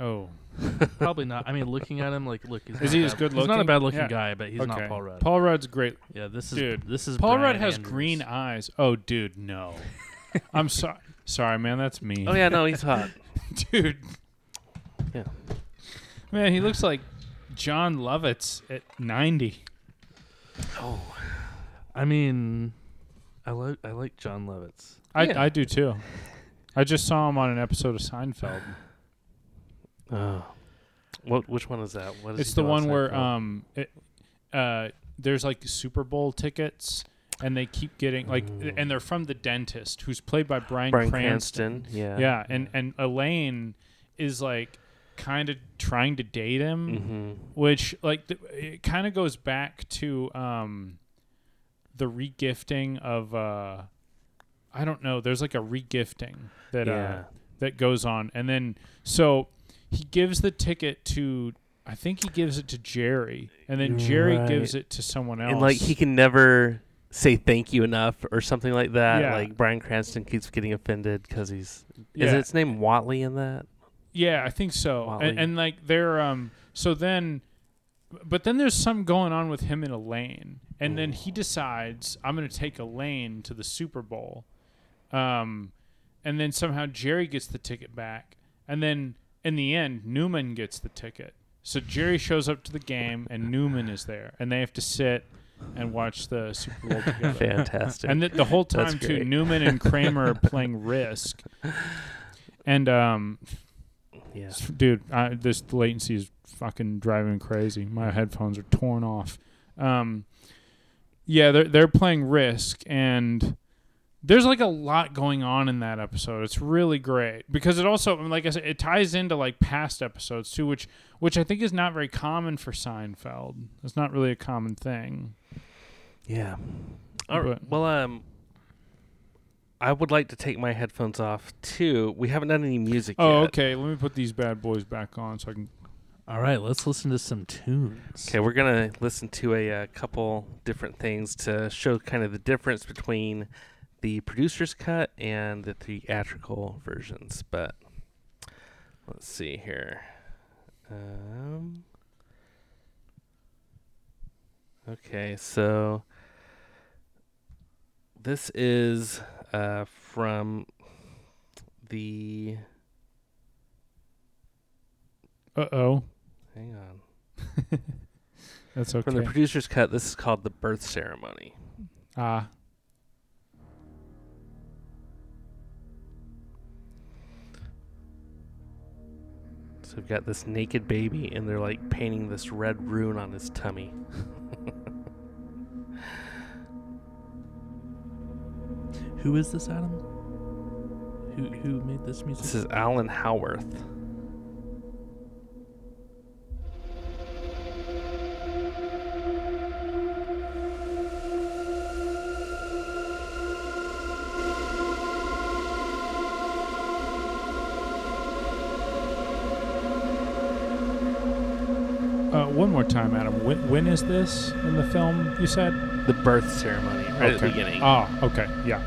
Oh, Probably not. I mean, looking at him, like, look, he's Is he as good looking? He's not a bad looking Yeah. guy, but he's not. Paul Rudd. Paul Rudd's great. yeah, this is Dude, this is Paul Brian Rudd has Andrews. green eyes. Oh, dude, no. I'm sorry. Sorry, man. That's me. Oh yeah, no, he's hot. dude. Yeah. Man, he looks like Jon Lovitz at 90. Oh, I mean, I like I like Jon Lovitz. I, Yeah. I do too. I just saw him on an episode of Seinfeld. oh. What? Which one is that? What is It's the on one where um, it, uh, there's like Super Bowl tickets, and they keep getting like, and they're from the dentist, who's played by Brian, Bryan Cranston. Cranston. Yeah. Yeah, and and Elaine is like kind of trying to date him, Mm-hmm. which like th- it kind of goes back to um, the regifting of uh, I don't know. There's like a regifting that Yeah. uh, that goes on, and then so he gives the ticket to. I think he gives it to Jerry, and then Jerry Right. gives it to someone else. And like he can never say thank you enough or something like that. Yeah. Like Bryan Cranston keeps getting offended because he's yeah. is its name Whatley in that? Yeah, I think so. And, and like they're um so then but then there's some going on with him and Elaine. And then he decides I'm gonna take Elaine to the Super Bowl. Um and then somehow Jerry gets the ticket back. And then in the end Newman gets the ticket. So Jerry shows up to the game, and Newman is there, and they have to sit and watch the Super Bowl together. Fantastic. And the, the whole time too. Newman and Kramer are playing Risk. And um, yeah. dude, I, this latency is fucking driving me crazy. My headphones are torn off. Um, yeah, they're they're playing Risk, and there's like a lot going on in that episode. It's really great because it also, I mean, like I said, it ties into like past episodes too, which which I think is not very common for Seinfeld. It's not really a common thing. Yeah. All right. Well, um, I would like to take my headphones off too. We haven't done any music yet. Oh, yet. okay. Let me put these bad boys back on so I can. All right, let's listen to some tunes. Okay, we're gonna listen to a, uh couple different things to show kind of the difference between the producer's cut and the theatrical versions. But let's see here. Um, okay, so this is uh, from the. Uh oh. Hang on. That's okay. From the producer's cut, this is called the birth ceremony. Ah. We've got this naked baby, and they're like painting this red rune on his tummy. Who is this, Adam? Who who made this music? This is Alan Howarth. One more time, Adam. When, when is this in the film? You said The birth ceremony, right at the beginning. Oh, okay. Yeah.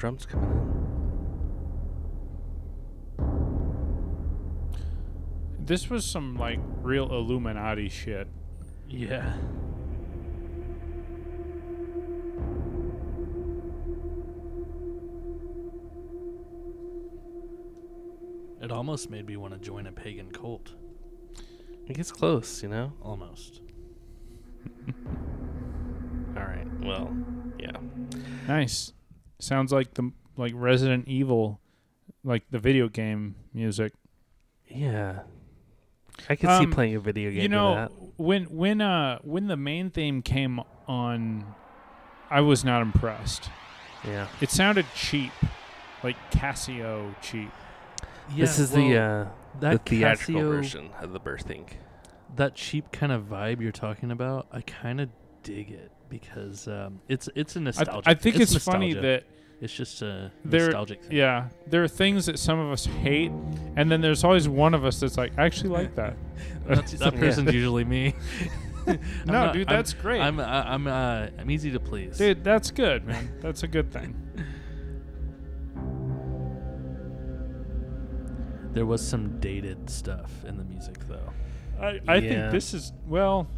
Drums coming in. This was some like real Illuminati shit. yeah. It almost made me want to join a pagan cult. It gets close, you know? Almost. All right, well, yeah. Nice. Sounds like the like Resident Evil, like the video game music. Yeah. I could see Um, playing a video game you know, that. when when uh when the main theme came on, I was not impressed. Yeah. It sounded cheap, like Casio cheap. Yeah, this is the well, uh, the that theatrical Casio, version of the birthing. that cheap kind of vibe you're talking about. I kind of dig it because um, it's it's a I, nostalgic. I think it's, funny that it's just a there- nostalgic thing. yeah, there are things that some of us hate, and then there's always one of us that's like, I actually like that. That person's usually me. No, not- dude, I'm- that's great. I'm I, I'm uh, I'm easy to please. Dude, that's good, man. That's a good thing. There was some dated stuff in the music though. I, I Yeah. think this is well.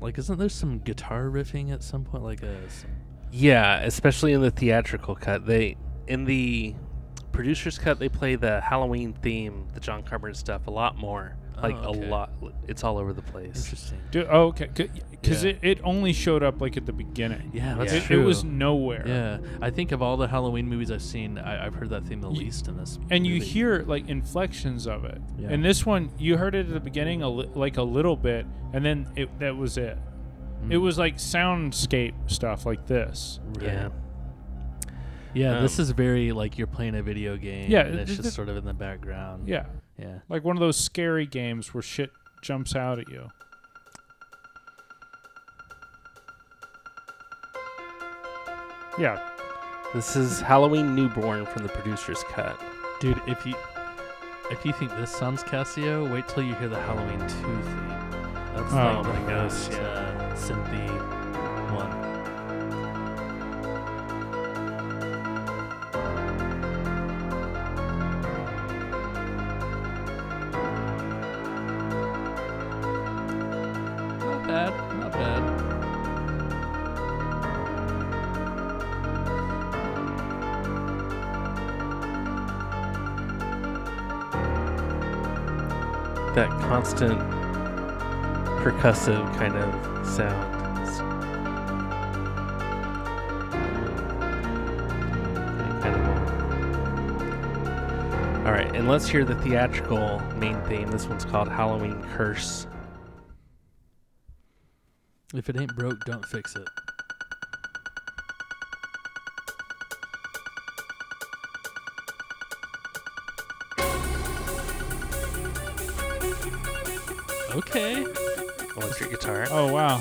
Like, isn't there some guitar riffing at some point? Like a some, Yeah, especially in the theatrical cut. They in the producer's cut they play the Halloween theme, the John Carpenter stuff a lot more. Like Oh, okay. a lot. It's all over the place. interesting. Dude, oh, okay, because Yeah. it, it only showed up like at the beginning. Yeah, that's Yeah. It, it was nowhere. Yeah, I think of all the Halloween movies I've seen, I, I've heard that theme the Y- least in this. and you hear like inflections of it. Yeah. And this one, you heard it at the beginning, a li- like a little bit, and then it that was it. It Mm. was like soundscape stuff like this. Right. Yeah. Yeah, this Um, is very like you're playing a video game. Yeah, and it's th- just th- sort of in the background. Yeah, yeah. like one of those scary games where shit jumps out at you. Yeah, This is Halloween Newborn from the producer's cut. Dude, if you if you think this sounds Casio, wait till you hear the Halloween two theme. That's Oh like my the gosh, most, uh, synthy constant percussive kind of sound. All right, and let's hear the theatrical main theme. This one's called Halloween Curse. If it ain't broke, don't fix it. Okay. Electric guitar. Oh wow.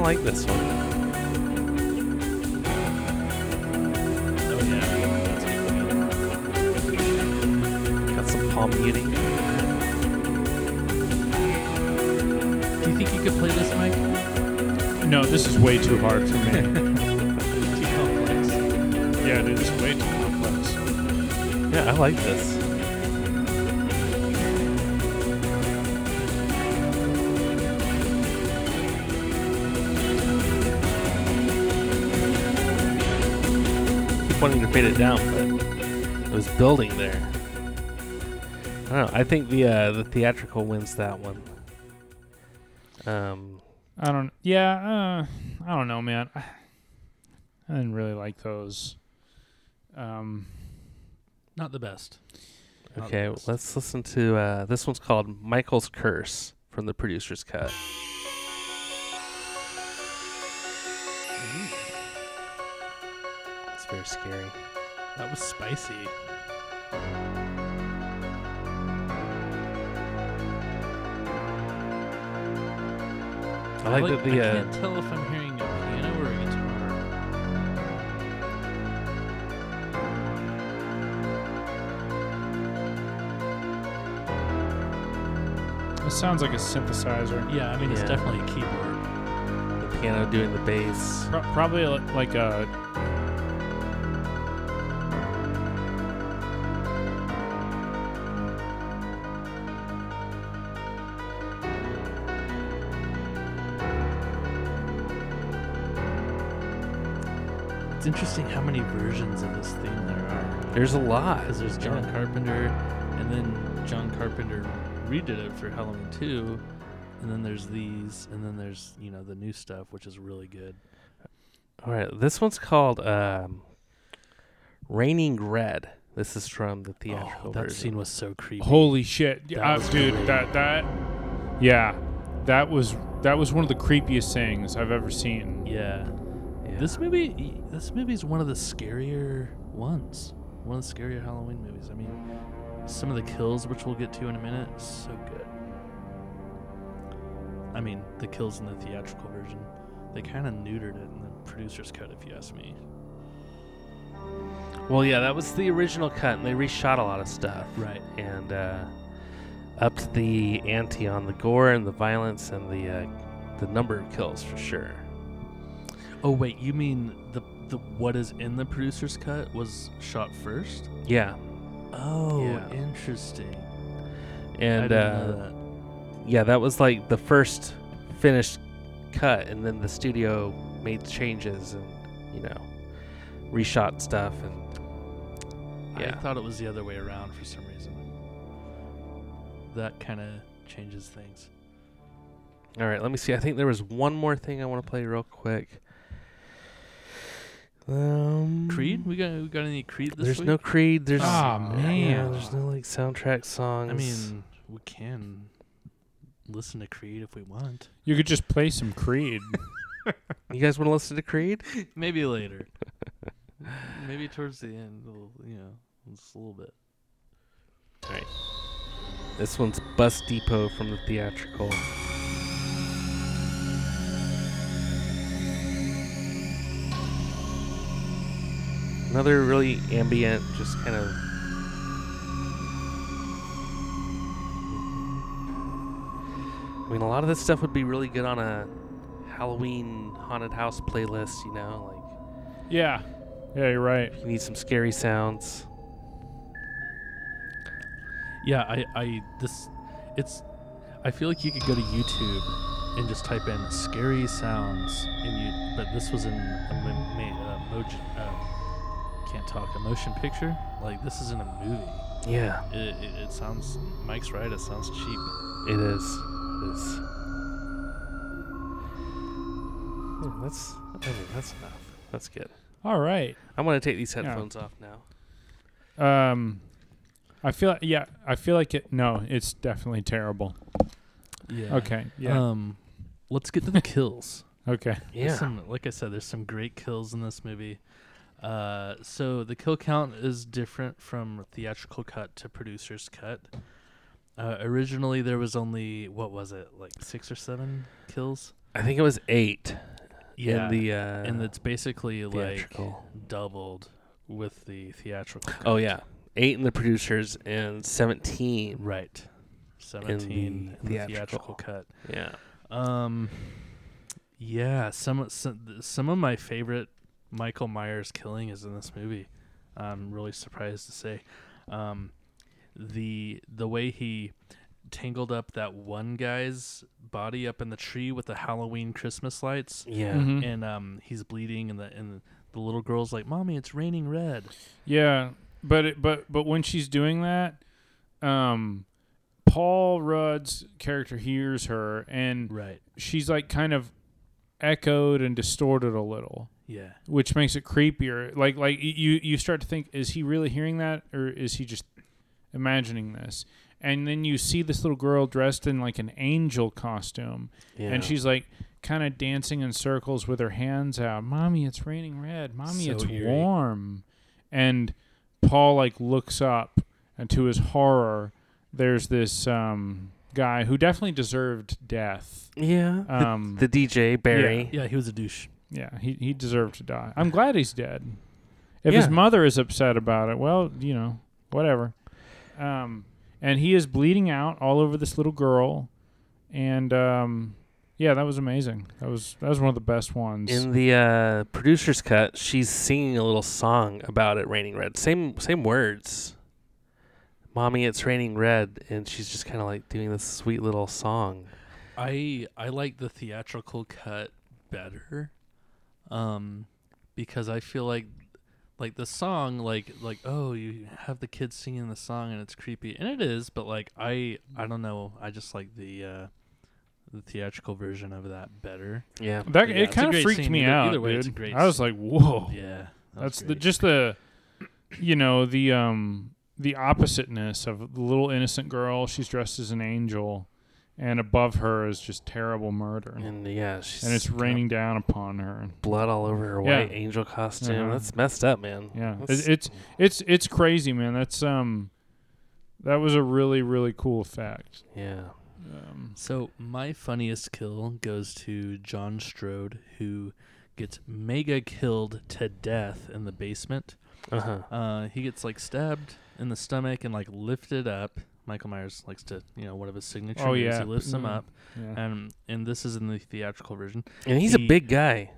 Of like this one. Oh yeah. Got some palm muting. Do you think you could play this, Mike? No, this is way too hard for me. Too complex. yeah, dude, this is way too complex. Yeah, I like this. Keep wanting it down, but it was building there. I don't know. I think the uh, the theatrical wins that one. Um, I don't. Yeah, uh, I don't know, man. I, I didn't really like those. Um, Not the best. Not the okay, best. let's listen to uh, this one's called Michael's Curse from the producer's cut. Very scary. That was spicy. I like that the I uh, can't tell if I'm hearing a piano or a guitar. it sounds like a synthesizer. Yeah, I mean it's definitely a keyboard. the piano doing the bass. Pro- probably like a. interesting how many versions of this theme there are. There's a lot. Because there's John Yeah. Carpenter, and then John Carpenter redid it for Halloween 2, and then there's these, and then there's, you know, the new stuff, which is really good. All right, this one's called um, "Raining Red." This is from the theatrical oh, that version. scene was so creepy. Holy shit, That uh, dude! great. That that. Yeah, that was that was one of the creepiest things I've ever seen. Yeah. This movie, this movie is one of the scarier ones. One of the scarier Halloween movies. I mean, some of the kills, which we'll get to in a minute, so good. I mean, the kills in the theatrical version, they kind of neutered it in the producer's cut, if you ask me. Well, yeah, that was the original cut, and they reshot a lot of stuff. Right. And uh, upped the ante on the gore and the violence and the uh, the number of kills for sure. Oh wait, you mean the the what is in the producer's cut was shot first? Yeah, Oh, Yeah. interesting. And uh, that. yeah, that was like the first finished cut, and then the studio made changes and you know reshot stuff and yeah. I thought it was the other way around for some reason. That kind of changes things. All right, let me see. I think there was one more thing I want to play real quick. Um, Creed? We got we got any Creed this There's week? no Creed. There's Aw, yeah, man. there's no like soundtrack songs. I mean, we can listen to Creed if we want. You could just play some Creed. you guys want to listen to Creed? Maybe later. Maybe towards the end, a little, you know, just a little bit. All right. This one's Bus Depot from the theatrical. Another really ambient, just kind of. I mean, a lot of this stuff would be really good on a Halloween haunted house playlist, you know? Like, yeah. Yeah, you're right. you need some scary sounds. Yeah, I, I, this, it's, I feel like you could go to YouTube and just type in scary sounds, and you, but this was in a uh, motion, uh, can't talk, a motion picture. Like this isn't a movie. Yeah, It, it, it sounds, Mike's right. It sounds cheap. it is. It is. Yeah, that's. I mean, that's enough. That's good. All right. I'm gonna take these Yeah. headphones off now. Um, I feel yeah. I feel like it. No, it's definitely terrible. Yeah. Okay. Yeah. Um, let's get to the kills. okay. Yeah. Some, like I said, there's some great kills in this movie. Uh, so the kill count is different from theatrical cut to producer's cut. Uh, originally, there was only what was it, like six or seven kills? I think it was eight. Yeah, In the uh, and it's basically theatrical. like doubled with the theatrical. Cut. oh yeah, eight in the producers and seventeen. right. Seventeen in the theatrical. theatrical cut. Yeah. Um, yeah, some some some of my favorite Michael Myers killing is in this movie. I'm really surprised to say, um, the the way he tangled up that one guy's body up in the tree with the Halloween Christmas lights, Yeah. Mhm. and um, he's bleeding, and the and the little girl's like, "Mommy, it's raining red." Yeah, but it, but but when she's doing that, um, Paul Rudd's character hears her, and Right. she's like kind of echoed and distorted a little, Yeah. which makes it creepier. Like like you you start to think, is he really hearing that, or is he just imagining this? And then you see this little girl dressed in like an angel costume, Yeah. and she's like kind of dancing in circles with her hands out. Mommy, it's raining red. Mommy, So it's eerie. warm. And Paul like looks up, and to his horror, there's this um, guy who definitely deserved death. yeah. Um, the DJ Barry. Yeah, he was a douche. Yeah, he he deserved to die. I'm glad he's dead. If his mother is upset about it, well, you know, whatever. Um, and he is bleeding out all over this little girl, and um, yeah, that was amazing. That was that was one of the best ones. In the uh, producer's cut, she's singing a little song about it raining red. Same same words. Mommy, it's raining red, and she's just kind of like doing this sweet little song. I I like the theatrical cut better, um, because I feel like like the song like like oh you have the kids singing the song and it's creepy and it is but like I I don't know I just like the uh, the theatrical version of that better. Yeah. that yeah, it kind of freaked scene. me Either- out, either way, dude. it's a great I was like, whoa. Yeah, that That's was the just the you know the um the oppositeness of the little innocent girl. She's dressed as an angel, and above her is just terrible murder, and, And yeah, she's it's got raining down upon her. blood all over her Yeah. white angel costume. Uh-huh. That's messed up, man. Yeah, That's- it, it's it's it's crazy, man. That's um that was a really really cool effect. yeah. Um, So my funniest kill goes to John Strode, who gets mega killed to death in the basement. Uh huh. Uh, he gets like stabbed in the stomach and like lifted up. Michael Myers likes to, you know, one of his signature Oh, moves. yeah. He lifts him Mhm. up, yeah. and and this is in the theatrical version. And he's a big guy.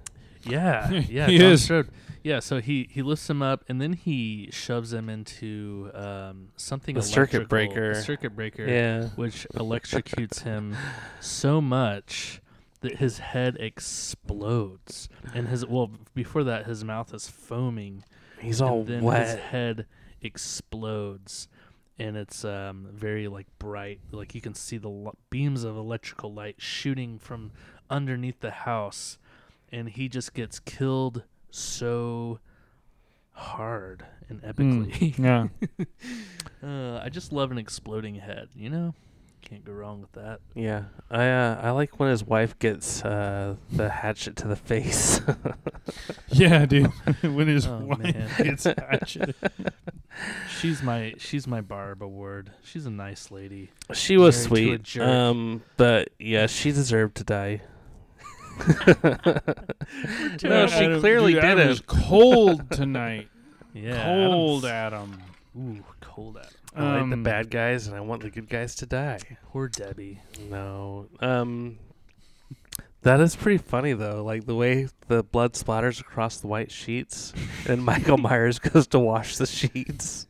Yeah, yeah, He John is. Strode. Yeah, so he he lifts him up and then he shoves him into um, something The circuit breaker. a circuit breaker. Yeah. which electrocutes him so much that his head explodes and his well before that his mouth is foaming He's all then wet. his head explodes and it's um, very like bright. Like you can see the l- beams of electrical light shooting from underneath the house, and he just gets killed so hard and epically. Yeah. uh, I just love an exploding head. You know, can't go wrong with that. Yeah, I uh, I like when his wife gets uh, the hatchet to the face. yeah, dude. when his Oh, wife man. gets hatchet, She's my she's my Barb award. She's a nice lady. she was Married sweet, um, but yeah, she deserved to die. no, she Adam- clearly dude, didn't. is cold tonight. Yeah, cold Adam's- Adam. Ooh, cold Adam. I like the Um, bad guys, and I want the good guys to die. Poor Debbie. No, um, that is pretty funny though. Like the way the blood splatters across the white sheets, and Michael Myers goes to wash the sheets.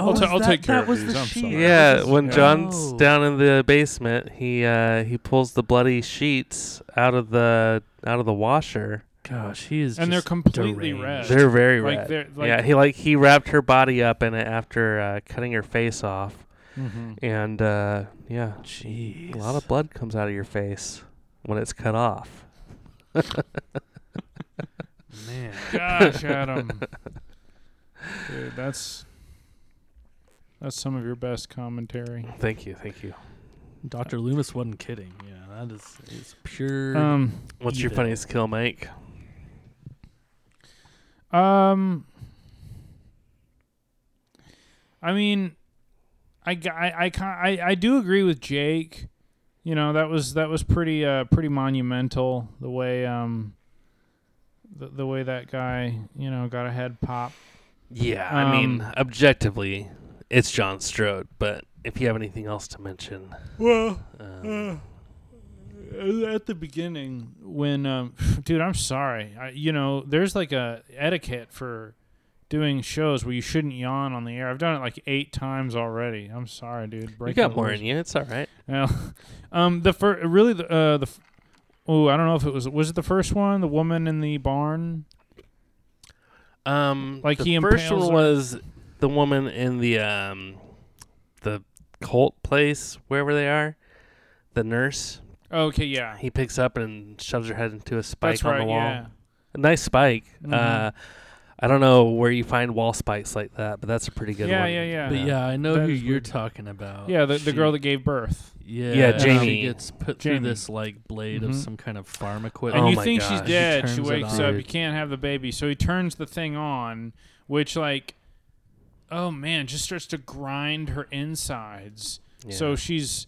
I'll, ta- I'll that- take care that of was these. I'm sorry. Yeah, when yeah. John's Oh. down in the basement, he uh he pulls the bloody sheets out of the out of the washer. Gosh, he is. And they're just completely deranged. red. They're very Like red. they're like yeah, he like he wrapped her body up in it after uh, cutting her face off, Mhm. and uh, yeah, Jeez. a lot of blood comes out of your face when it's cut off. man. Gosh, Adam. Dude, that's that's some of your best commentary. Thank you, thank you. Doctor Loomis wasn't kidding. Yeah, that is is pure. Um, What's your funniest kill, Mike? Um, I mean, I I I, I I do agree with Jake. You know that was that was pretty uh pretty monumental the way um the, the way that guy you know got a head pop. Yeah, I mean, Um, objectively, it's John Strode. But if you have anything else to mention, Well, um, Uh, at the beginning when um dude i'm sorry I, you know there's like a etiquette for doing shows where you shouldn't yawn on the air i've done it like eight times already i'm sorry dude you got more in you. It's all right. Well, um the first really the uh the f- oh i don't know if it was was it the first one the woman in the barn Um, Like the he first one her? was the woman in the um, the cult place wherever they are. The nurse okay yeah he picks up and shoves her head into a spike that's on right the wall. yeah A nice spike. Mhm. Uh, I don't know where you find wall spikes like that, but that's a pretty good Yeah, one. yeah, yeah. but yeah, I know That who is you're weird. talking about. yeah the, the She- girl that gave birth Yeah, Yeah, She Jamie. gets put Jamie. through this like blade of Mhm. some kind of farm and equipment. Oh you my think she's dead. He She wakes up. You can't have the baby, so he turns the thing on, which like, oh man, just starts to grind her insides. Yeah. So she's,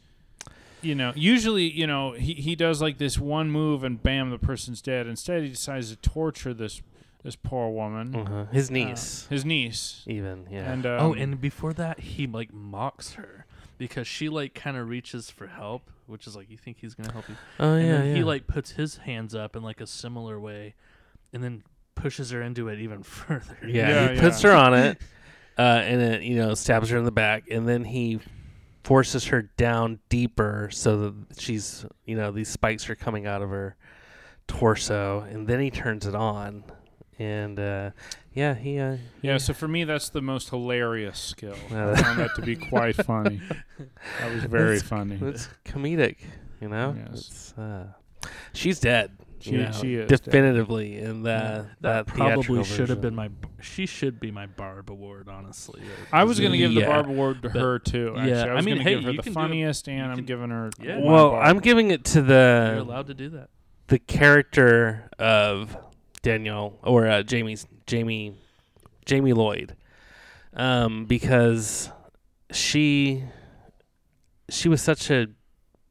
you know, usually you know he he does like this one move and bam, the person's dead. Instead, he decides to torture this this poor woman, uh his uh, niece, his niece, even. Yeah. and um, oh, and before that, he like mocks her because she like kind of reaches for help, which is like you think he's gonna help you, oh and yeah, then yeah. he like puts his hands up in like a similar way, and then pushes her into it even further. Yeah, Yeah, he puts her on it, uh, and it you know stabs her in the back, and then he forces her down deeper so that she's you know these spikes are coming out of her torso, and then he turns it on, and uh, yeah, he uh, yeah. So for me, that's the most hilarious skill. I found that to be quite funny. That was very funny. it's comedic, you know. Yes. It's, uh, she's dead. She- you know, she is dead. definitively in the that, that probably theatrical should have been version. my. She should be my Barb Award, honestly. I was going to give the Barb Award to But- her too. Actually, yeah, I I was mean, going to hey, give her you the can do it. funniest, and I'm can- giving her. Yeah. Well, Barb. I'm giving it to the. You're the allowed to do that. the character of Danielle or uh, Jamie's Jamie Jamie Lloyd, um, because she she was such a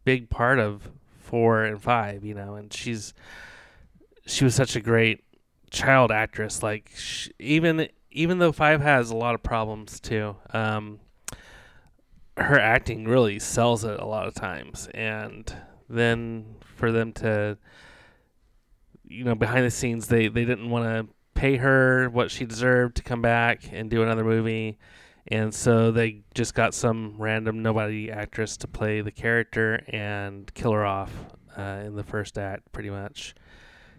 big part of four and five, you know, and she's she was such a great child actress. Like sh even even though five has a lot of problems too, um, her acting really sells it a lot of times, and then for them to you know behind the scenes they they didn't want to pay her what she deserved to come back and do another movie and so they just got some random nobody actress to play the character and kill her off uh, in the first act pretty much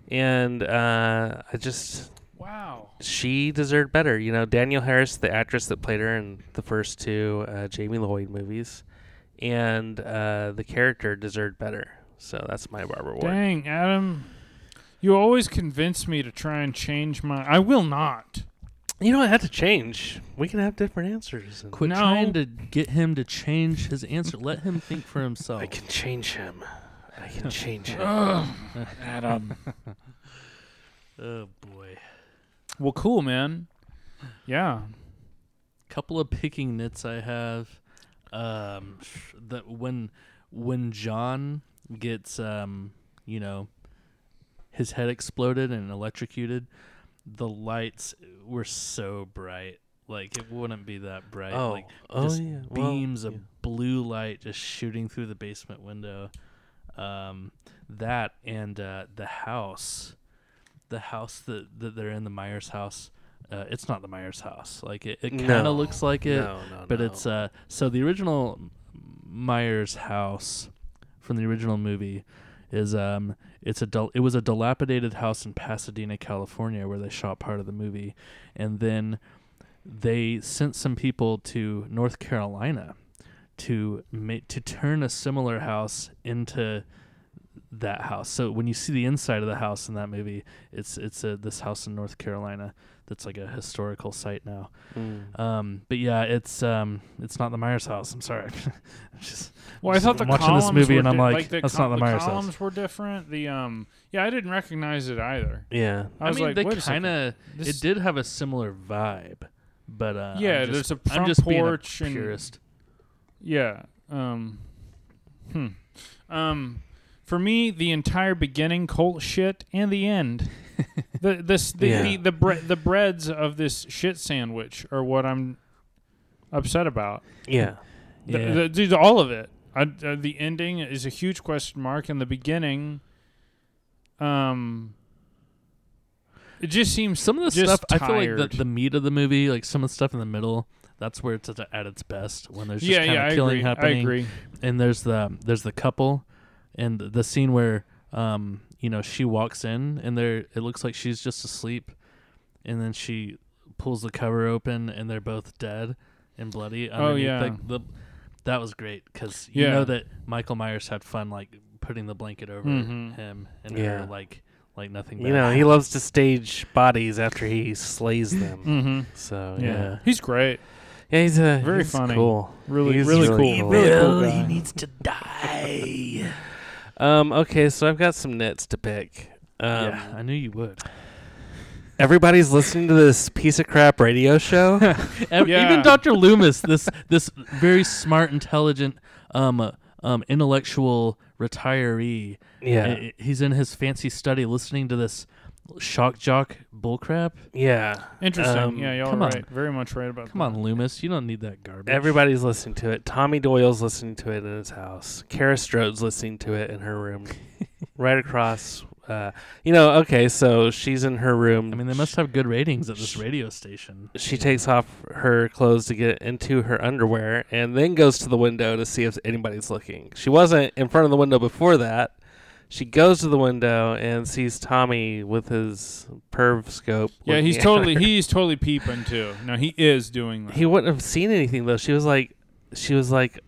and uh, i just Wow. she deserved better. You know, Danielle Harris, the actress that played her in the first two uh, Jamie Lloyd movies, and uh, the character deserved better. So that's my Barb Award. Dang, Adam. You always convince me to try and change my. I will not. You don't have to change. We can have different answers. and Quit No. trying to get him to change his answer. Let him think for himself. I can change him. I can change him. Adam. Oh boy. Well, cool, man. Yeah. Couple of picking nits I have. Um, that when when John gets um, you know, his head exploded and electrocuted, the lights were so bright. Like it wouldn't be that bright. Oh, like oh just yeah. Well, beams of yeah. blue light just shooting through the basement window. Um, that and uh, the house, the house that, that they're in, the Myers house. Uh, it's not the Myers house. Like it, it kind of No. looks like it, No, no, but it's uh. So the original Myers house from the original movie is um. It's a dil- it was a dilapidated house in Pasadena, California, where they shot part of the movie, and then they sent some people to North Carolina to ma- to turn a similar house into that house. So when you see the inside of the house in that movie, it's it's a, this house in North Carolina that's like a historical site now. Mm. Um, but yeah, it's um, it's not the Myers house. I'm sorry. Just Well, I Just thought the watching this columns movie were and I'm di- like, the that's col- not the Myers house. columns were different. The um, yeah, I didn't recognize it either. Yeah. I I, was mean, like, they wait a second. kind of it did have a similar vibe, but uh, Yeah, I'm just, there's a I'm front just being a porch and- purist. Yeah. Um. Hmm. Um. For me, the entire beginning cult shit and the end, the this the Yeah. the the, bre- the breads of this shit sandwich are what I'm upset about. Yeah. The- Yeah. the- dude, all of it. I, uh, the ending is a huge question mark, and the beginning, um, it just seems some of the just stuff I feel like tired. the, the meat of the movie, like some of the stuff in the middle, that's where it's at, at its best when there's just yeah, kind yeah, of I killing agree. happening. I agree. And there's the there's the couple, and the scene where um you know she walks in and there it looks like she's just asleep, and then she pulls the cover open and they're both dead and bloody. Oh, underneath yeah. the, the, that was great because you Yeah. know that Michael Myers had fun like putting the blanket over Mhm. him and Yeah. her like like nothing. You know, he loves to stage bodies after he slays them. Mm-hmm. So Yeah. yeah, he's great. yeah, he's a Very he's funny. Cool. Really, He's really, really cool. cool. Really cool guy. he needs to die. Um. Okay, so I've got some nits to pick. Um, yeah, I knew you would. Everybody's listening to this piece of crap radio show. Yeah. Even Dr. Loomis, this this very smart, intelligent, um, uh, um, intellectual retiree. yeah. uh, he's in his fancy study listening to this shock jock bullcrap. yeah. Interesting. Um, yeah, y'all come are on. right. Very much right about Come that. on, Loomis, you don't need that garbage. Everybody's listening to it. Tommy Doyle's listening to it in his house. Kara Strode's listening to it in her room, right across. Uh, you know, okay, so she's in her room. I mean, they must have good ratings at this radio station. she takes off her clothes to get into her underwear and then goes to the window to see if anybody's looking. She wasn't in front of the window before that. She goes to the window and sees Tommy with his perv scope. Yeah, he's totally her. he's totally peeping too. No, he is doing that. He wouldn't have seen anything though. She was like, she was like,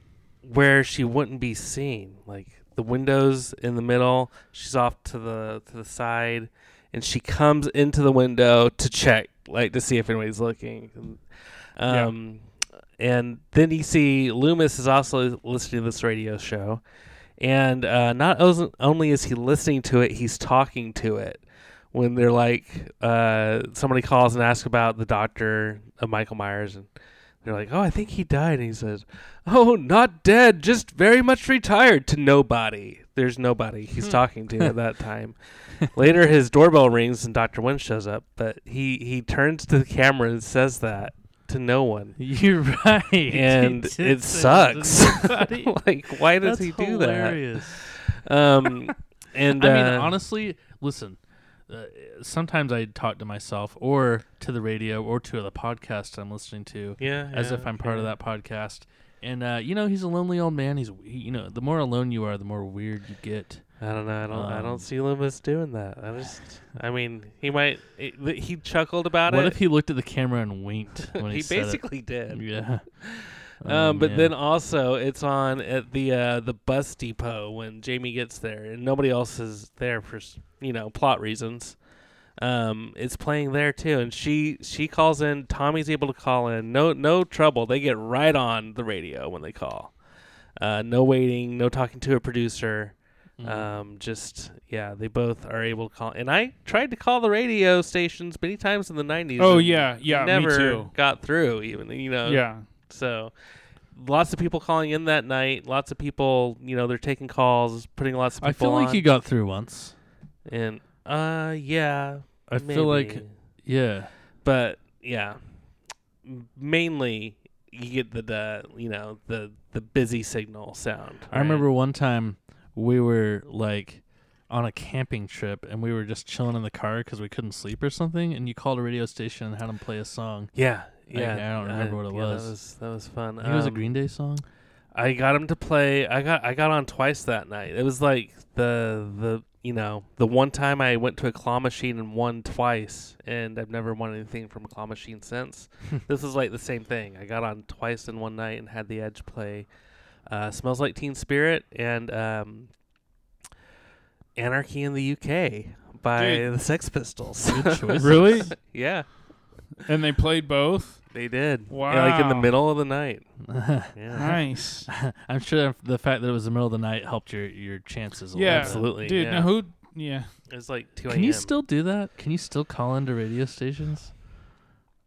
where she wouldn't be seen, like the windows in the middle. She's off to the to the side, and she comes into the window to check, like to see if anybody's looking. Yeah. Um, and then you see Loomis is also listening to this radio show, and uh, not only is he listening to it, he's talking to it. When they're like, uh, somebody calls and asks about the doctor of Michael Myers, and they're like, "Oh, I think he died," and he says, "Oh, not dead, just very much retired." To nobody. There's nobody he's Hmm. talking to at that time. Later, his doorbell rings and Doctor Wynn shows up, but he he turns to the camera and says that to no one. You're right. And it sucks. that to nobody. like, why does That's he do hilarious. that? Um, and I mean, uh, honestly, listen. Uh, sometimes I talk to myself, or to the radio, or to the podcast I'm listening to, yeah, as yeah, if I'm part of that podcast. And uh, you know, he's a lonely old man. He's he, you know, the more alone you are, the more weird you get. I don't know. I don't. I Um, don't see Loomis doing that. I just. I mean, he might. He, he chuckled about What it. What if he looked at the camera and winked when he, he said it? basically did. Yeah. Um, but then also it's on at the uh, the bus depot when Jamie gets there, and nobody else is there for you know plot reasons. Um, it's playing there too, and she she calls in. Tommy's able to call in. No no trouble. They get right on the radio when they call. Uh, no waiting. No talking to a producer. Mm. Um, just yeah, they both are able to call. And I tried to call the radio stations many times in the '90s. Oh yeah, yeah, never me too. got through. Even you know. Yeah. So lots of people calling in that night. Lots of people, you know, they're taking calls, putting lots of people I feel like you got through once. and uh yeah. I feel like yeah. but yeah. Mainly you get the, the you know, the the busy signal sound. I remember one time we were like on a camping trip and we were just chilling in the car because we couldn't sleep or something, and you called a radio station and had them play a song. Yeah. Yeah. I don't remember what it yeah, was. That was that was fun. I think it was a Um, Green Day song. I got him to play. I got I got on twice that night. It was like the the you know the one time I went to a claw machine and won twice, and I've never won anything from a claw machine since. this was like the same thing. I got on twice in one night and had the Edge play. Uh, Smells like Teen Spirit and um, Anarchy in the UK by Dude. the Sex Pistols. Really? yeah, and they played both. they did. Yeah, like in the middle of the night. Yeah. Nice. I'm sure the fact that it was the middle of the night helped your your chances. A yeah, lot. Absolutely, dude. yeah. Now who? Yeah. It was like two Can you still do that? Can you still call into radio stations?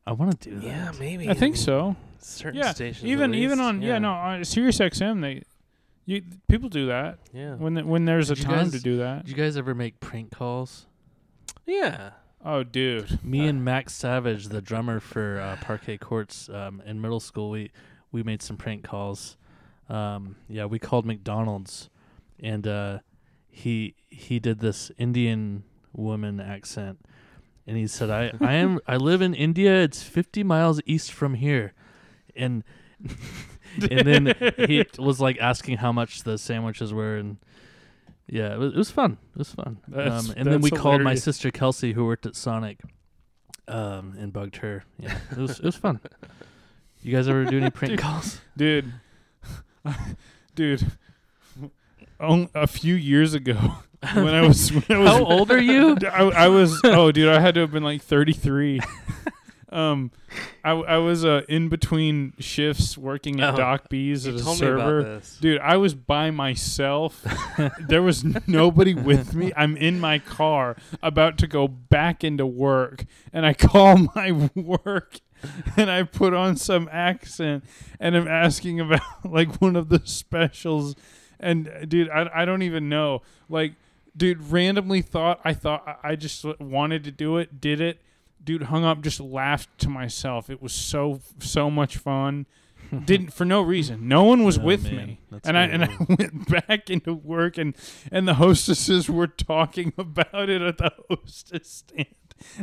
I want to do that. Yeah, maybe. I think so. Certain Yeah, stations. Even even on yeah, no on Sirius XM they, you people do that Yeah. when the, when there's Did a time guys- to do that. Did you guys ever make prank calls? Yeah. Oh, dude. Me Uh, and Max Savage, the drummer for uh, Parquet Courts, um, in middle school, we we made some prank calls. Um, yeah, we called McDonald's, and uh, he he did this Indian woman accent, and he said, "I I am I live in India. It's fifty miles east from here," and and then he was like asking how much the sandwiches were and. Yeah, it was, it was fun. It was fun. Um, and then we that's called my sister Kelsey, who worked at Sonic, um, and bugged her. Yeah, it was it was fun. You guys ever do any prank Dude. calls? dude, dude. A few years ago, when I was when I was How old are you? I, I was oh dude I had to have been like 33 um I, I was uh, in between shifts working at Oh, Doc B's as a told me about server. dude I was by myself. There was nobody with me. I'm in my car about to go back into work and I call my work and I put on some accent and I'm asking about like one of the specials. And uh, dude I, I don't even know. Like dude randomly thought I thought I just wanted to do it did it dude hung up just laughed to myself. It was so so much fun. Didn't for no reason. No one was Oh, with man. me. That's and I and I went back into work and and the hostesses were talking about it at the hostess stand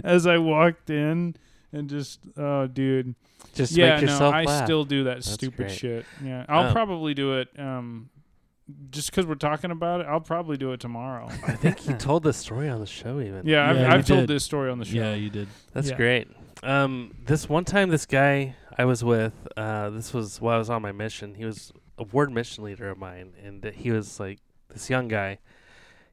as I walked in and just oh dude. Just yeah make yourself no I laugh. still do that That's stupid great. shit. Yeah I'll Um, probably do it um just because we're talking about it I'll probably do it tomorrow I think he told this story on the show even. yeah I've, Yeah, you I've told did. this story on the show Yeah, you did. That's Yeah. great. Um, this one time, this guy I was with, uh, this was while I was on my mission. He was a ward mission leader of mine, and he was like this young guy.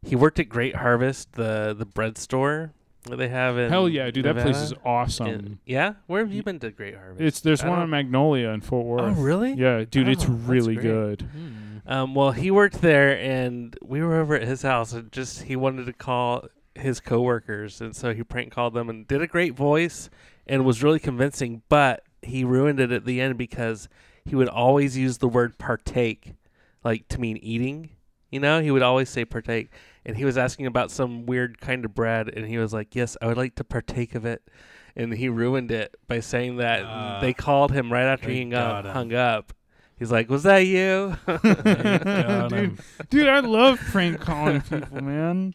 He worked at Great Harvest, the the bread store that they have in. hell yeah dude that place is awesome And- yeah, where have you been to Great Harvest? it's there's I one don't- on Magnolia in Fort Worth Oh, really? yeah dude it's Oh, that's really good Hmm. Um, well, he worked there, and we were over at his house, and just he wanted to call his coworkers, and so he prank called them and did a great voice, and was really convincing. But he ruined it at the end because he would always use the word partake, like to mean eating. You know, he would always say partake, and he was asking about some weird kind of bread, and he was like, "Yes, I would like to partake of it." And he ruined it by saying that. Ah. they called him right after he hung got up, hung up. He's like, "Was that you?" Dude, dude, I love prank calling people, man.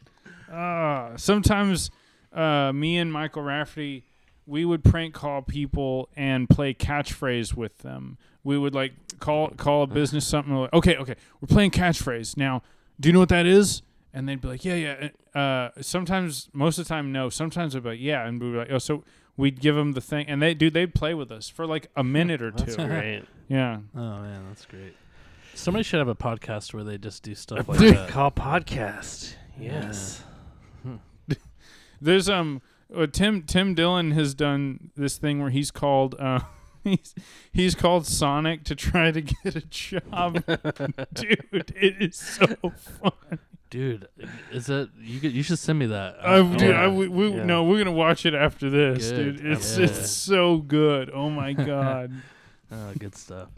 Uh, sometimes uh, me and Michael Rafferty, we would prank call people and play catchphrase with them. We would like call call a business something like, okay, okay, we're playing catchphrase now. Do you know what that is? And they'd be like, yeah, yeah. Uh, sometimes, most of the time, no. Sometimes they'd be like, yeah, and we'd be like, oh, so we'd give them the thing, and they, do. they'd play with us for like a minute or That's two. great. Yeah. Oh man, that's great. Somebody should have a podcast where they just do stuff like that. call podcast. Yes. There's um uh, Tim Tim Dillon has done this thing where he's called uh he's he's called Sonic to try to get a job. Dude, it is so fun. Dude, is that you? Could, you should send me that. Uh, I- dude, I I, we, we Yeah. no, we're gonna watch it after this, Good. dude. It's Yeah. it's so good. Oh my god. oh, good stuff.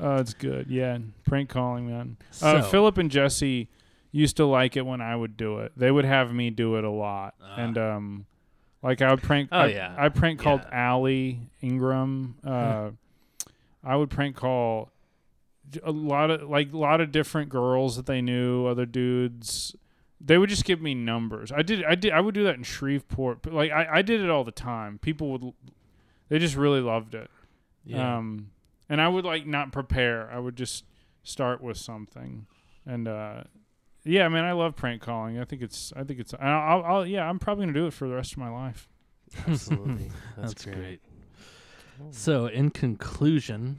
Oh, it's good. Yeah, prank calling, man. Uh, So- Philip and Jesse used to like it when I would do it. They would have me do it a lot, Ah. and um, like I would prank. Oh, I, yeah. I prank called Yeah. Allie Ingram. Uh, I would prank call a lot of like a lot of different girls that they knew, other dudes. They would just give me numbers. I did. I did. I would do that in Shreveport, but like I, I did it all the time. People would. They just really loved it. Yeah. Um, and I would like not prepare. I would just start with something, and uh, yeah, man, I love prank calling. I think it's, I think it's, and I'll, I'll, yeah, I'm probably gonna do it for the rest of my life. Absolutely. That's, That's great. great. So, in conclusion,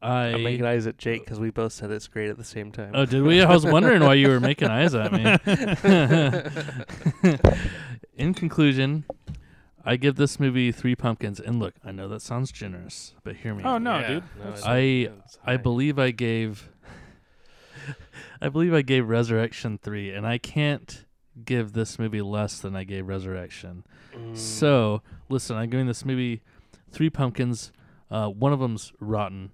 I. I'm making eyes at Jake because we both said it's great at the same time. Oh, did we? I was wondering why you were making eyes at me. In conclusion, I give this movie three pumpkins. And look, I know that sounds generous, but hear me. Oh out. no, Yeah. dude. No, it's- I I believe I gave. I believe I gave Resurrection three, and I can't give this movie less than I gave Resurrection. Mm. So listen, I'm giving this movie three pumpkins. Uh, one of them's rotten.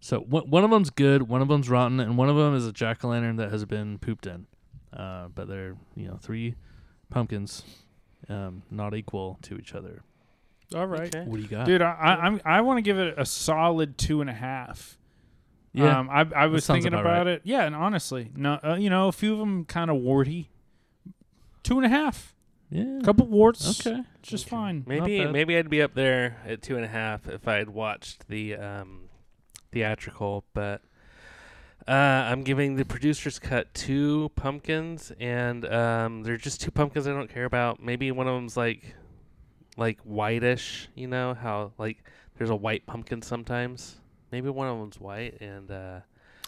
So one one of them's good, one of them's rotten, and one of them is a jack o' lantern that has been pooped in. Uh, but they're you know three pumpkins, um, not equal to each other. All right, Okay. What do you got? dude. I, I, I'm, I want to give it a solid two and a half. Yeah, Um, I, I was thinking about about right. it. Yeah, and honestly, no, uh, you know, a few of them kind of warty. Two and a half, yeah. couple warts. Okay. it's just Okay. fine. Maybe maybe I'd be up there at two and a half if I had watched the um, theatrical, but uh, I'm giving the producer's cut two pumpkins, and um, they're just two pumpkins I don't care about. Maybe one of them's like like whitish, you know how like there's a white pumpkin sometimes. Maybe one of them's white, and uh,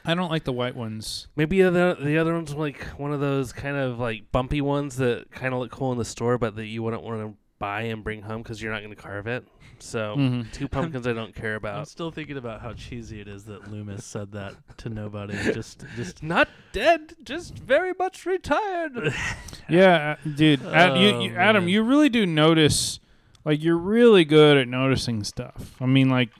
I don't like the white ones. maybe the the other one's like one of those kind of like bumpy ones that kind of look cool in the store, but that you wouldn't want to buy and bring home because you're not going to carve it. So Mhm. two pumpkins I don't care about. I'm about. still thinking about how cheesy it is that Loomis said that to nobody. Just, just Not dead, just very much retired. Yeah, uh, dude. Ad, you, Oh, you, Adam, man. you really do notice. Like you're really good at noticing stuff. I mean, like,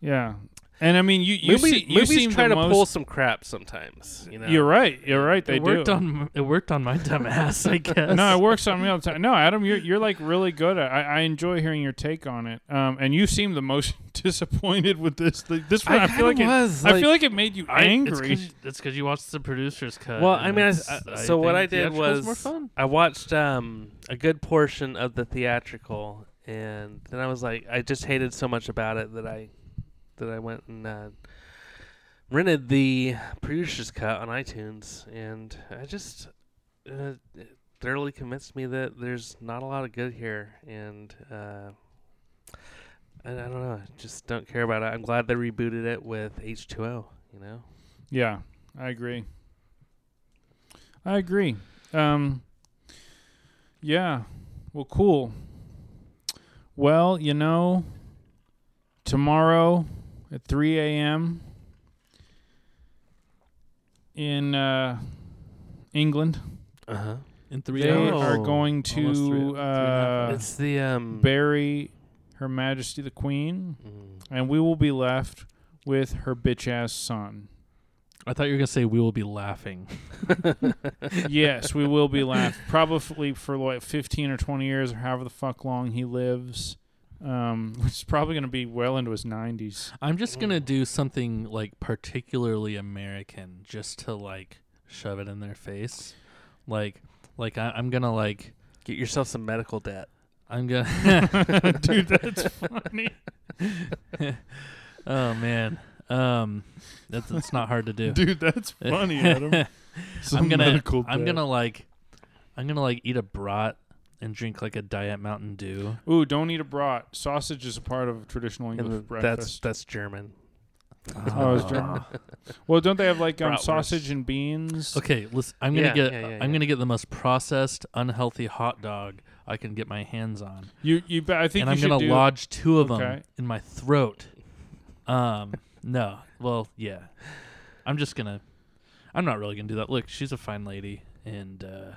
yeah. And I mean, you you, movies see, you movies seem try to most, pull some crap sometimes. You know, You're right. You're right. They it worked do. on it worked on my dumb ass. I guess. no, it works on me all the time. No, Adam, you're you're like really good at. I, I enjoy hearing your take on it. Um, and you seem the most disappointed with this. The, this one, I, feel like it. was. I feel like it made you I- angry. It's because you watched the producer's cut. Well, I mean, I, I- so what I did was more fun. I watched um, a good portion of the theatrical, and then I was like, I just hated so much about it that I that I went and uh, rented the producer's cut on iTunes, and I just uh, thoroughly convinced me that there's not a lot of good here, and uh, I, I don't know, I just don't care about it. I'm glad they rebooted it with H2O. You know. Yeah, I agree. I agree. Um, yeah. Well, cool. Well, you know, tomorrow at 3 a.m. in uh, England, Uh huh. in three they hours. are going Almost three- to three and a half uh, It's the um. bury Her Majesty the Queen, mm. and we will be left with her bitch ass son. I thought you were gonna say we will be laughing. yes, we will be left probably for like 15 or 20 years or however the fuck long he lives. Um, which is probably going to be well into his 90s. I'm just gonna Mm. do something like particularly American, just to like shove it in their face. Like, like I, I'm gonna like Get yourself some medical debt. I'm gonna. Dude, that's funny. oh man. Um, that's it's not hard to do. Dude, that's funny, Adam. Some I'm gonna medical I'm bit. gonna like I'm gonna like eat a brat and drink like a diet Mountain Dew. Ooh, don't eat a brat. Sausage is a part of traditional English And that's breakfast. that's German. Oh, it's German. well, don't they have like um, Bratwurst. sausage and beans? Okay, listen. I'm gonna Yeah, get yeah, yeah, I'm yeah. gonna get the most processed, unhealthy hot dog I can get my hands on, You, you. bet- I think and you I'm should gonna do. lodge two of them Okay. in my throat. Um, no, well, yeah. I'm just gonna. I'm not really gonna do that. Look, she's a fine lady, and uh,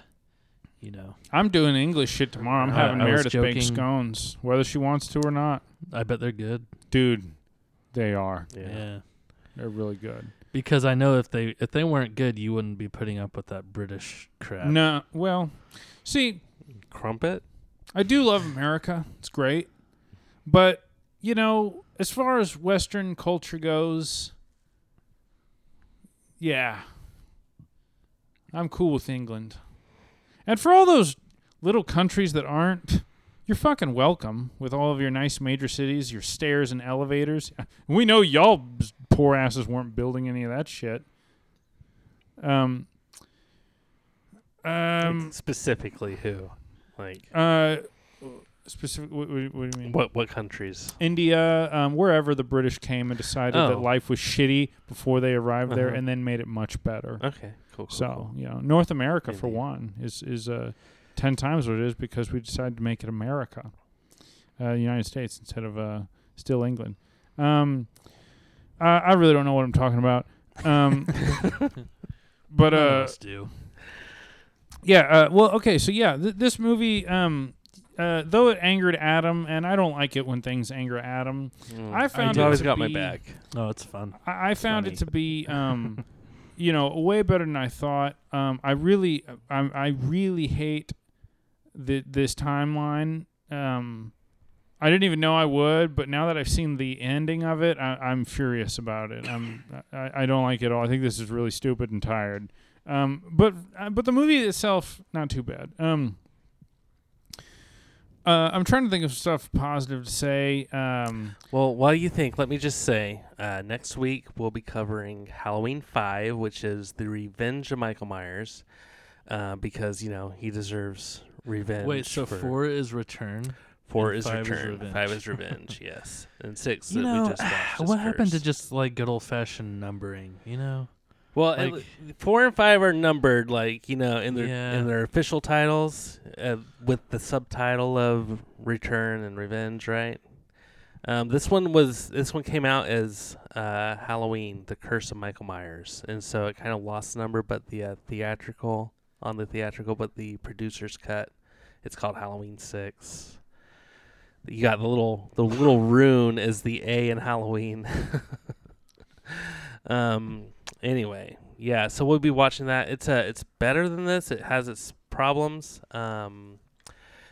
you know, I'm doing English shit tomorrow. I'm Uh, having I was Meredith bake joking. scones, whether she wants to or not. I bet they're good. Dude, they are. Yeah. yeah. They're really good. Because I know if they if they weren't good, you wouldn't be putting up with that British crap. No, well, see, Crumpet. I do love America. It's great. But, you know, as far as Western culture goes, yeah. I'm cool with England. And for all those little countries that aren't, you're fucking welcome with all of your nice major cities, your stairs and elevators. We know y'all poor asses weren't building any of that shit. Um, um, Like, specifically who? Like uh, specific. What, what, what do you mean? what? What countries? India, um, wherever the British came and decided that Oh. life was shitty before they arrived there, Uh-huh. and then made it much better. Okay, cool. cool so cool. you know, North America for one is is uh, ten times what it is because we decided to make it America, uh, United States instead of uh, still England. Um, I, I really don't know what I'm talking about. Um, but uh, do. yeah. Uh, well, okay. So yeah, th- this movie, um, uh, though it angered Adam, and I don't like it when things anger Adam. Mm. I found You it always to got my be- back. Oh, it's fun. I, I found Funny. it to be, um, you know, way better than I thought. Um, I really, I, I really hate the, this timeline. Um, I didn't even know I would, but now that I've seen the ending of it, I, I'm furious about it. I'm, I, I don't like it at all. I think this is really stupid and tired. Um, but uh, but the movie itself, not too bad. Um, uh, I'm trying to think of stuff positive to say. Um, Well, while you think, let me just say, uh, next week we'll be covering Halloween Five, which is the Revenge of Michael Myers, uh, because you know he deserves revenge. Wait, so for, four is return. four is five is return, revenge. five is revenge, yes, and six You that know, we just watched. is what happened to just like good old fashioned numbering? You know, Well, it- like- four and five are numbered, like you know, in their Yeah. in their official titles, uh, with the subtitle of Return and Revenge, right? Um, this one was this one came out as uh, Halloween: The Curse of Michael Myers, and so it kind of lost the number, but the uh, theatrical on the theatrical, but the producer's cut, it's called Halloween Six. You got the little the little rune is the A in Halloween. um. Anyway, yeah. So we'll be watching that. It's a it's better than this. It has its problems. Um,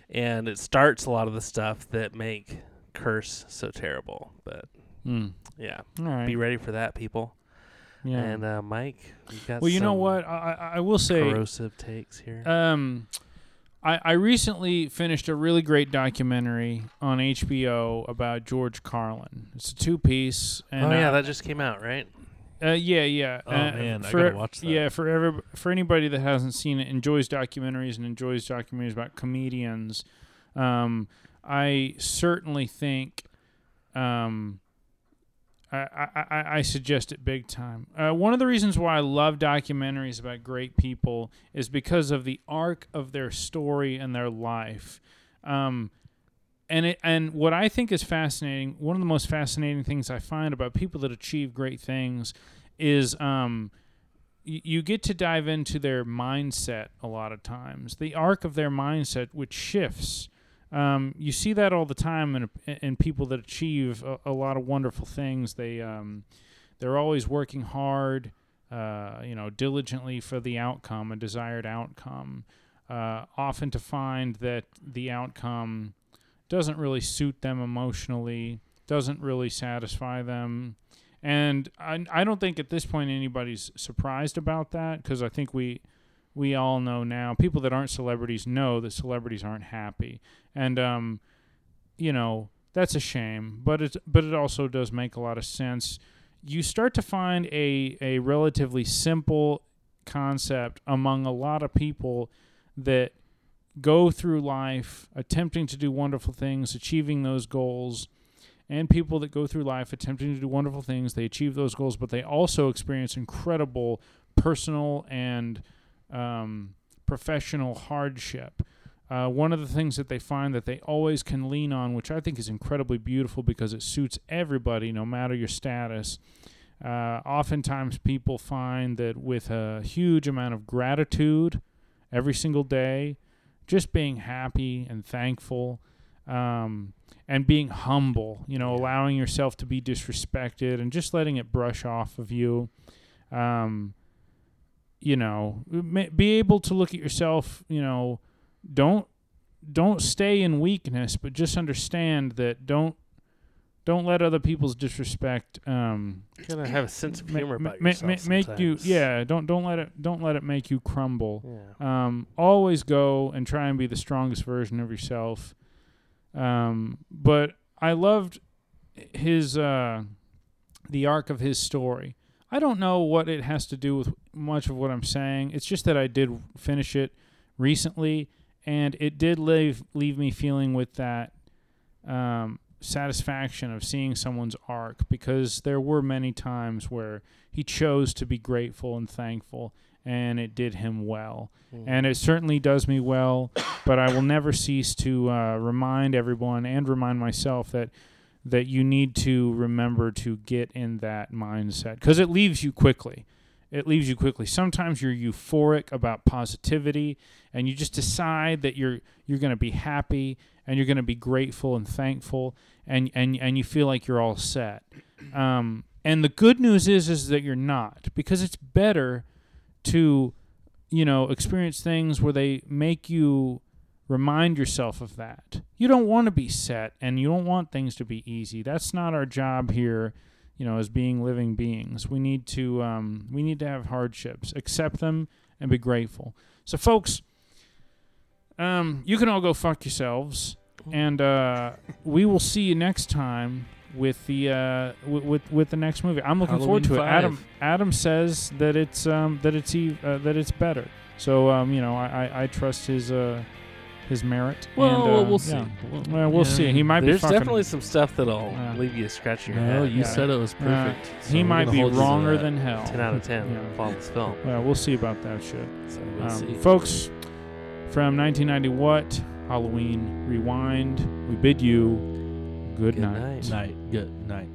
and it starts a lot of the stuff that make Curse so terrible. But hmm. yeah, right. be ready for that, people. yeah. And uh, Mike, you got well, you know what? I, I I will say, corrosive takes here. um, I I recently finished a really great documentary on HBO about George Carlin. It's a two piece. And, oh yeah, uh, that just came out, right? Uh, yeah, yeah. Oh, uh, man, I for, gotta watch that. Yeah, for every, for anybody that hasn't seen it, enjoys documentaries and enjoys documentaries about comedians, um, I certainly think, um, I, I, I, I suggest it big time. Uh, one of the reasons why I love documentaries about great people is because of the arc of their story and their life. Um, and it and what I think is fascinating, one of the most fascinating things I find about people that achieve great things is um y- you get to dive into their mindset a lot of times. The arc of their mindset which shifts. Um, you see that all the time in in people that achieve a, a lot of wonderful things. They um, they're always working hard, uh, you know, diligently for the outcome, a desired outcome. Uh, often to find that the outcome doesn't really suit them emotionally, doesn't really satisfy them. And I, I don't think at this point anybody's surprised about that because I think we we all know now people that aren't celebrities know that celebrities aren't happy and um you know that's a shame but it but it also does make a lot of sense you start to find a a relatively simple concept among a lot of people that go through life attempting to do wonderful things, achieving those goals, and people that go through life attempting to do wonderful things, they achieve those goals, but they also experience incredible personal and um, professional hardship. Uh, one of the things that they find that they always can lean on, which I think is incredibly beautiful because it suits everybody, no matter your status. Uh, oftentimes, people find that with a huge amount of gratitude every single day, just being happy and thankful, um, and being humble, you know, allowing yourself to be disrespected and just letting it brush off of you. Um, you know, be able to look at yourself, you know, don't don't stay in weakness, but just understand that don't don't let other people's disrespect um You gotta have a sense of humor ma- about ma- yourself. ma- make you yeah, don't don't let it don't let it make you crumble. Yeah. Um, always go and try and be the strongest version of yourself. Um, but I loved his uh, the arc of his story. I don't know what it has to do with much of what I'm saying. It's just that I did finish it recently, and it did leave leave me feeling with that um, satisfaction of seeing someone's arc because there were many times where he chose to be grateful and thankful, and it did him well Mm. and it certainly does me well. But I will never cease to uh, remind everyone and remind myself that that you need to remember to get in that mindset because it leaves you quickly. It leaves you quickly. Sometimes you're euphoric about positivity, and you just decide that you're you're going to be happy and you're going to be grateful and thankful, and and and you feel like you're all set. Um, and the good news is is that you're not because it's better to you know, experience things where they make you remind yourself of that. You don't want to be set and you don't want things to be easy. That's not our job here, you know, as being living beings. We need to um, we need to have hardships, accept them and be grateful. So folks, um, you can all go fuck yourselves and uh, we will see you next time with the uh, with, with with the next movie. I'm looking forward to Halloween it. Adam. Adam says that it's um, that it's uh, that it's better. So um, you know, I, I, I trust his uh, his merit. Well, and, uh, we'll see. yeah. We'll, Well, we'll yeah. see. He might There's be There's definitely some stuff that'll Yeah. leave you scratching your No, head. you Yeah. said it was perfect. so he might be hold wronger than hell. 10 out of 10 Yeah. follow this film. Well, we'll see about that shit. So We'll Um, see. folks, from 1990, what Halloween Rewind? We bid you good, Good night. night. Night. Good night.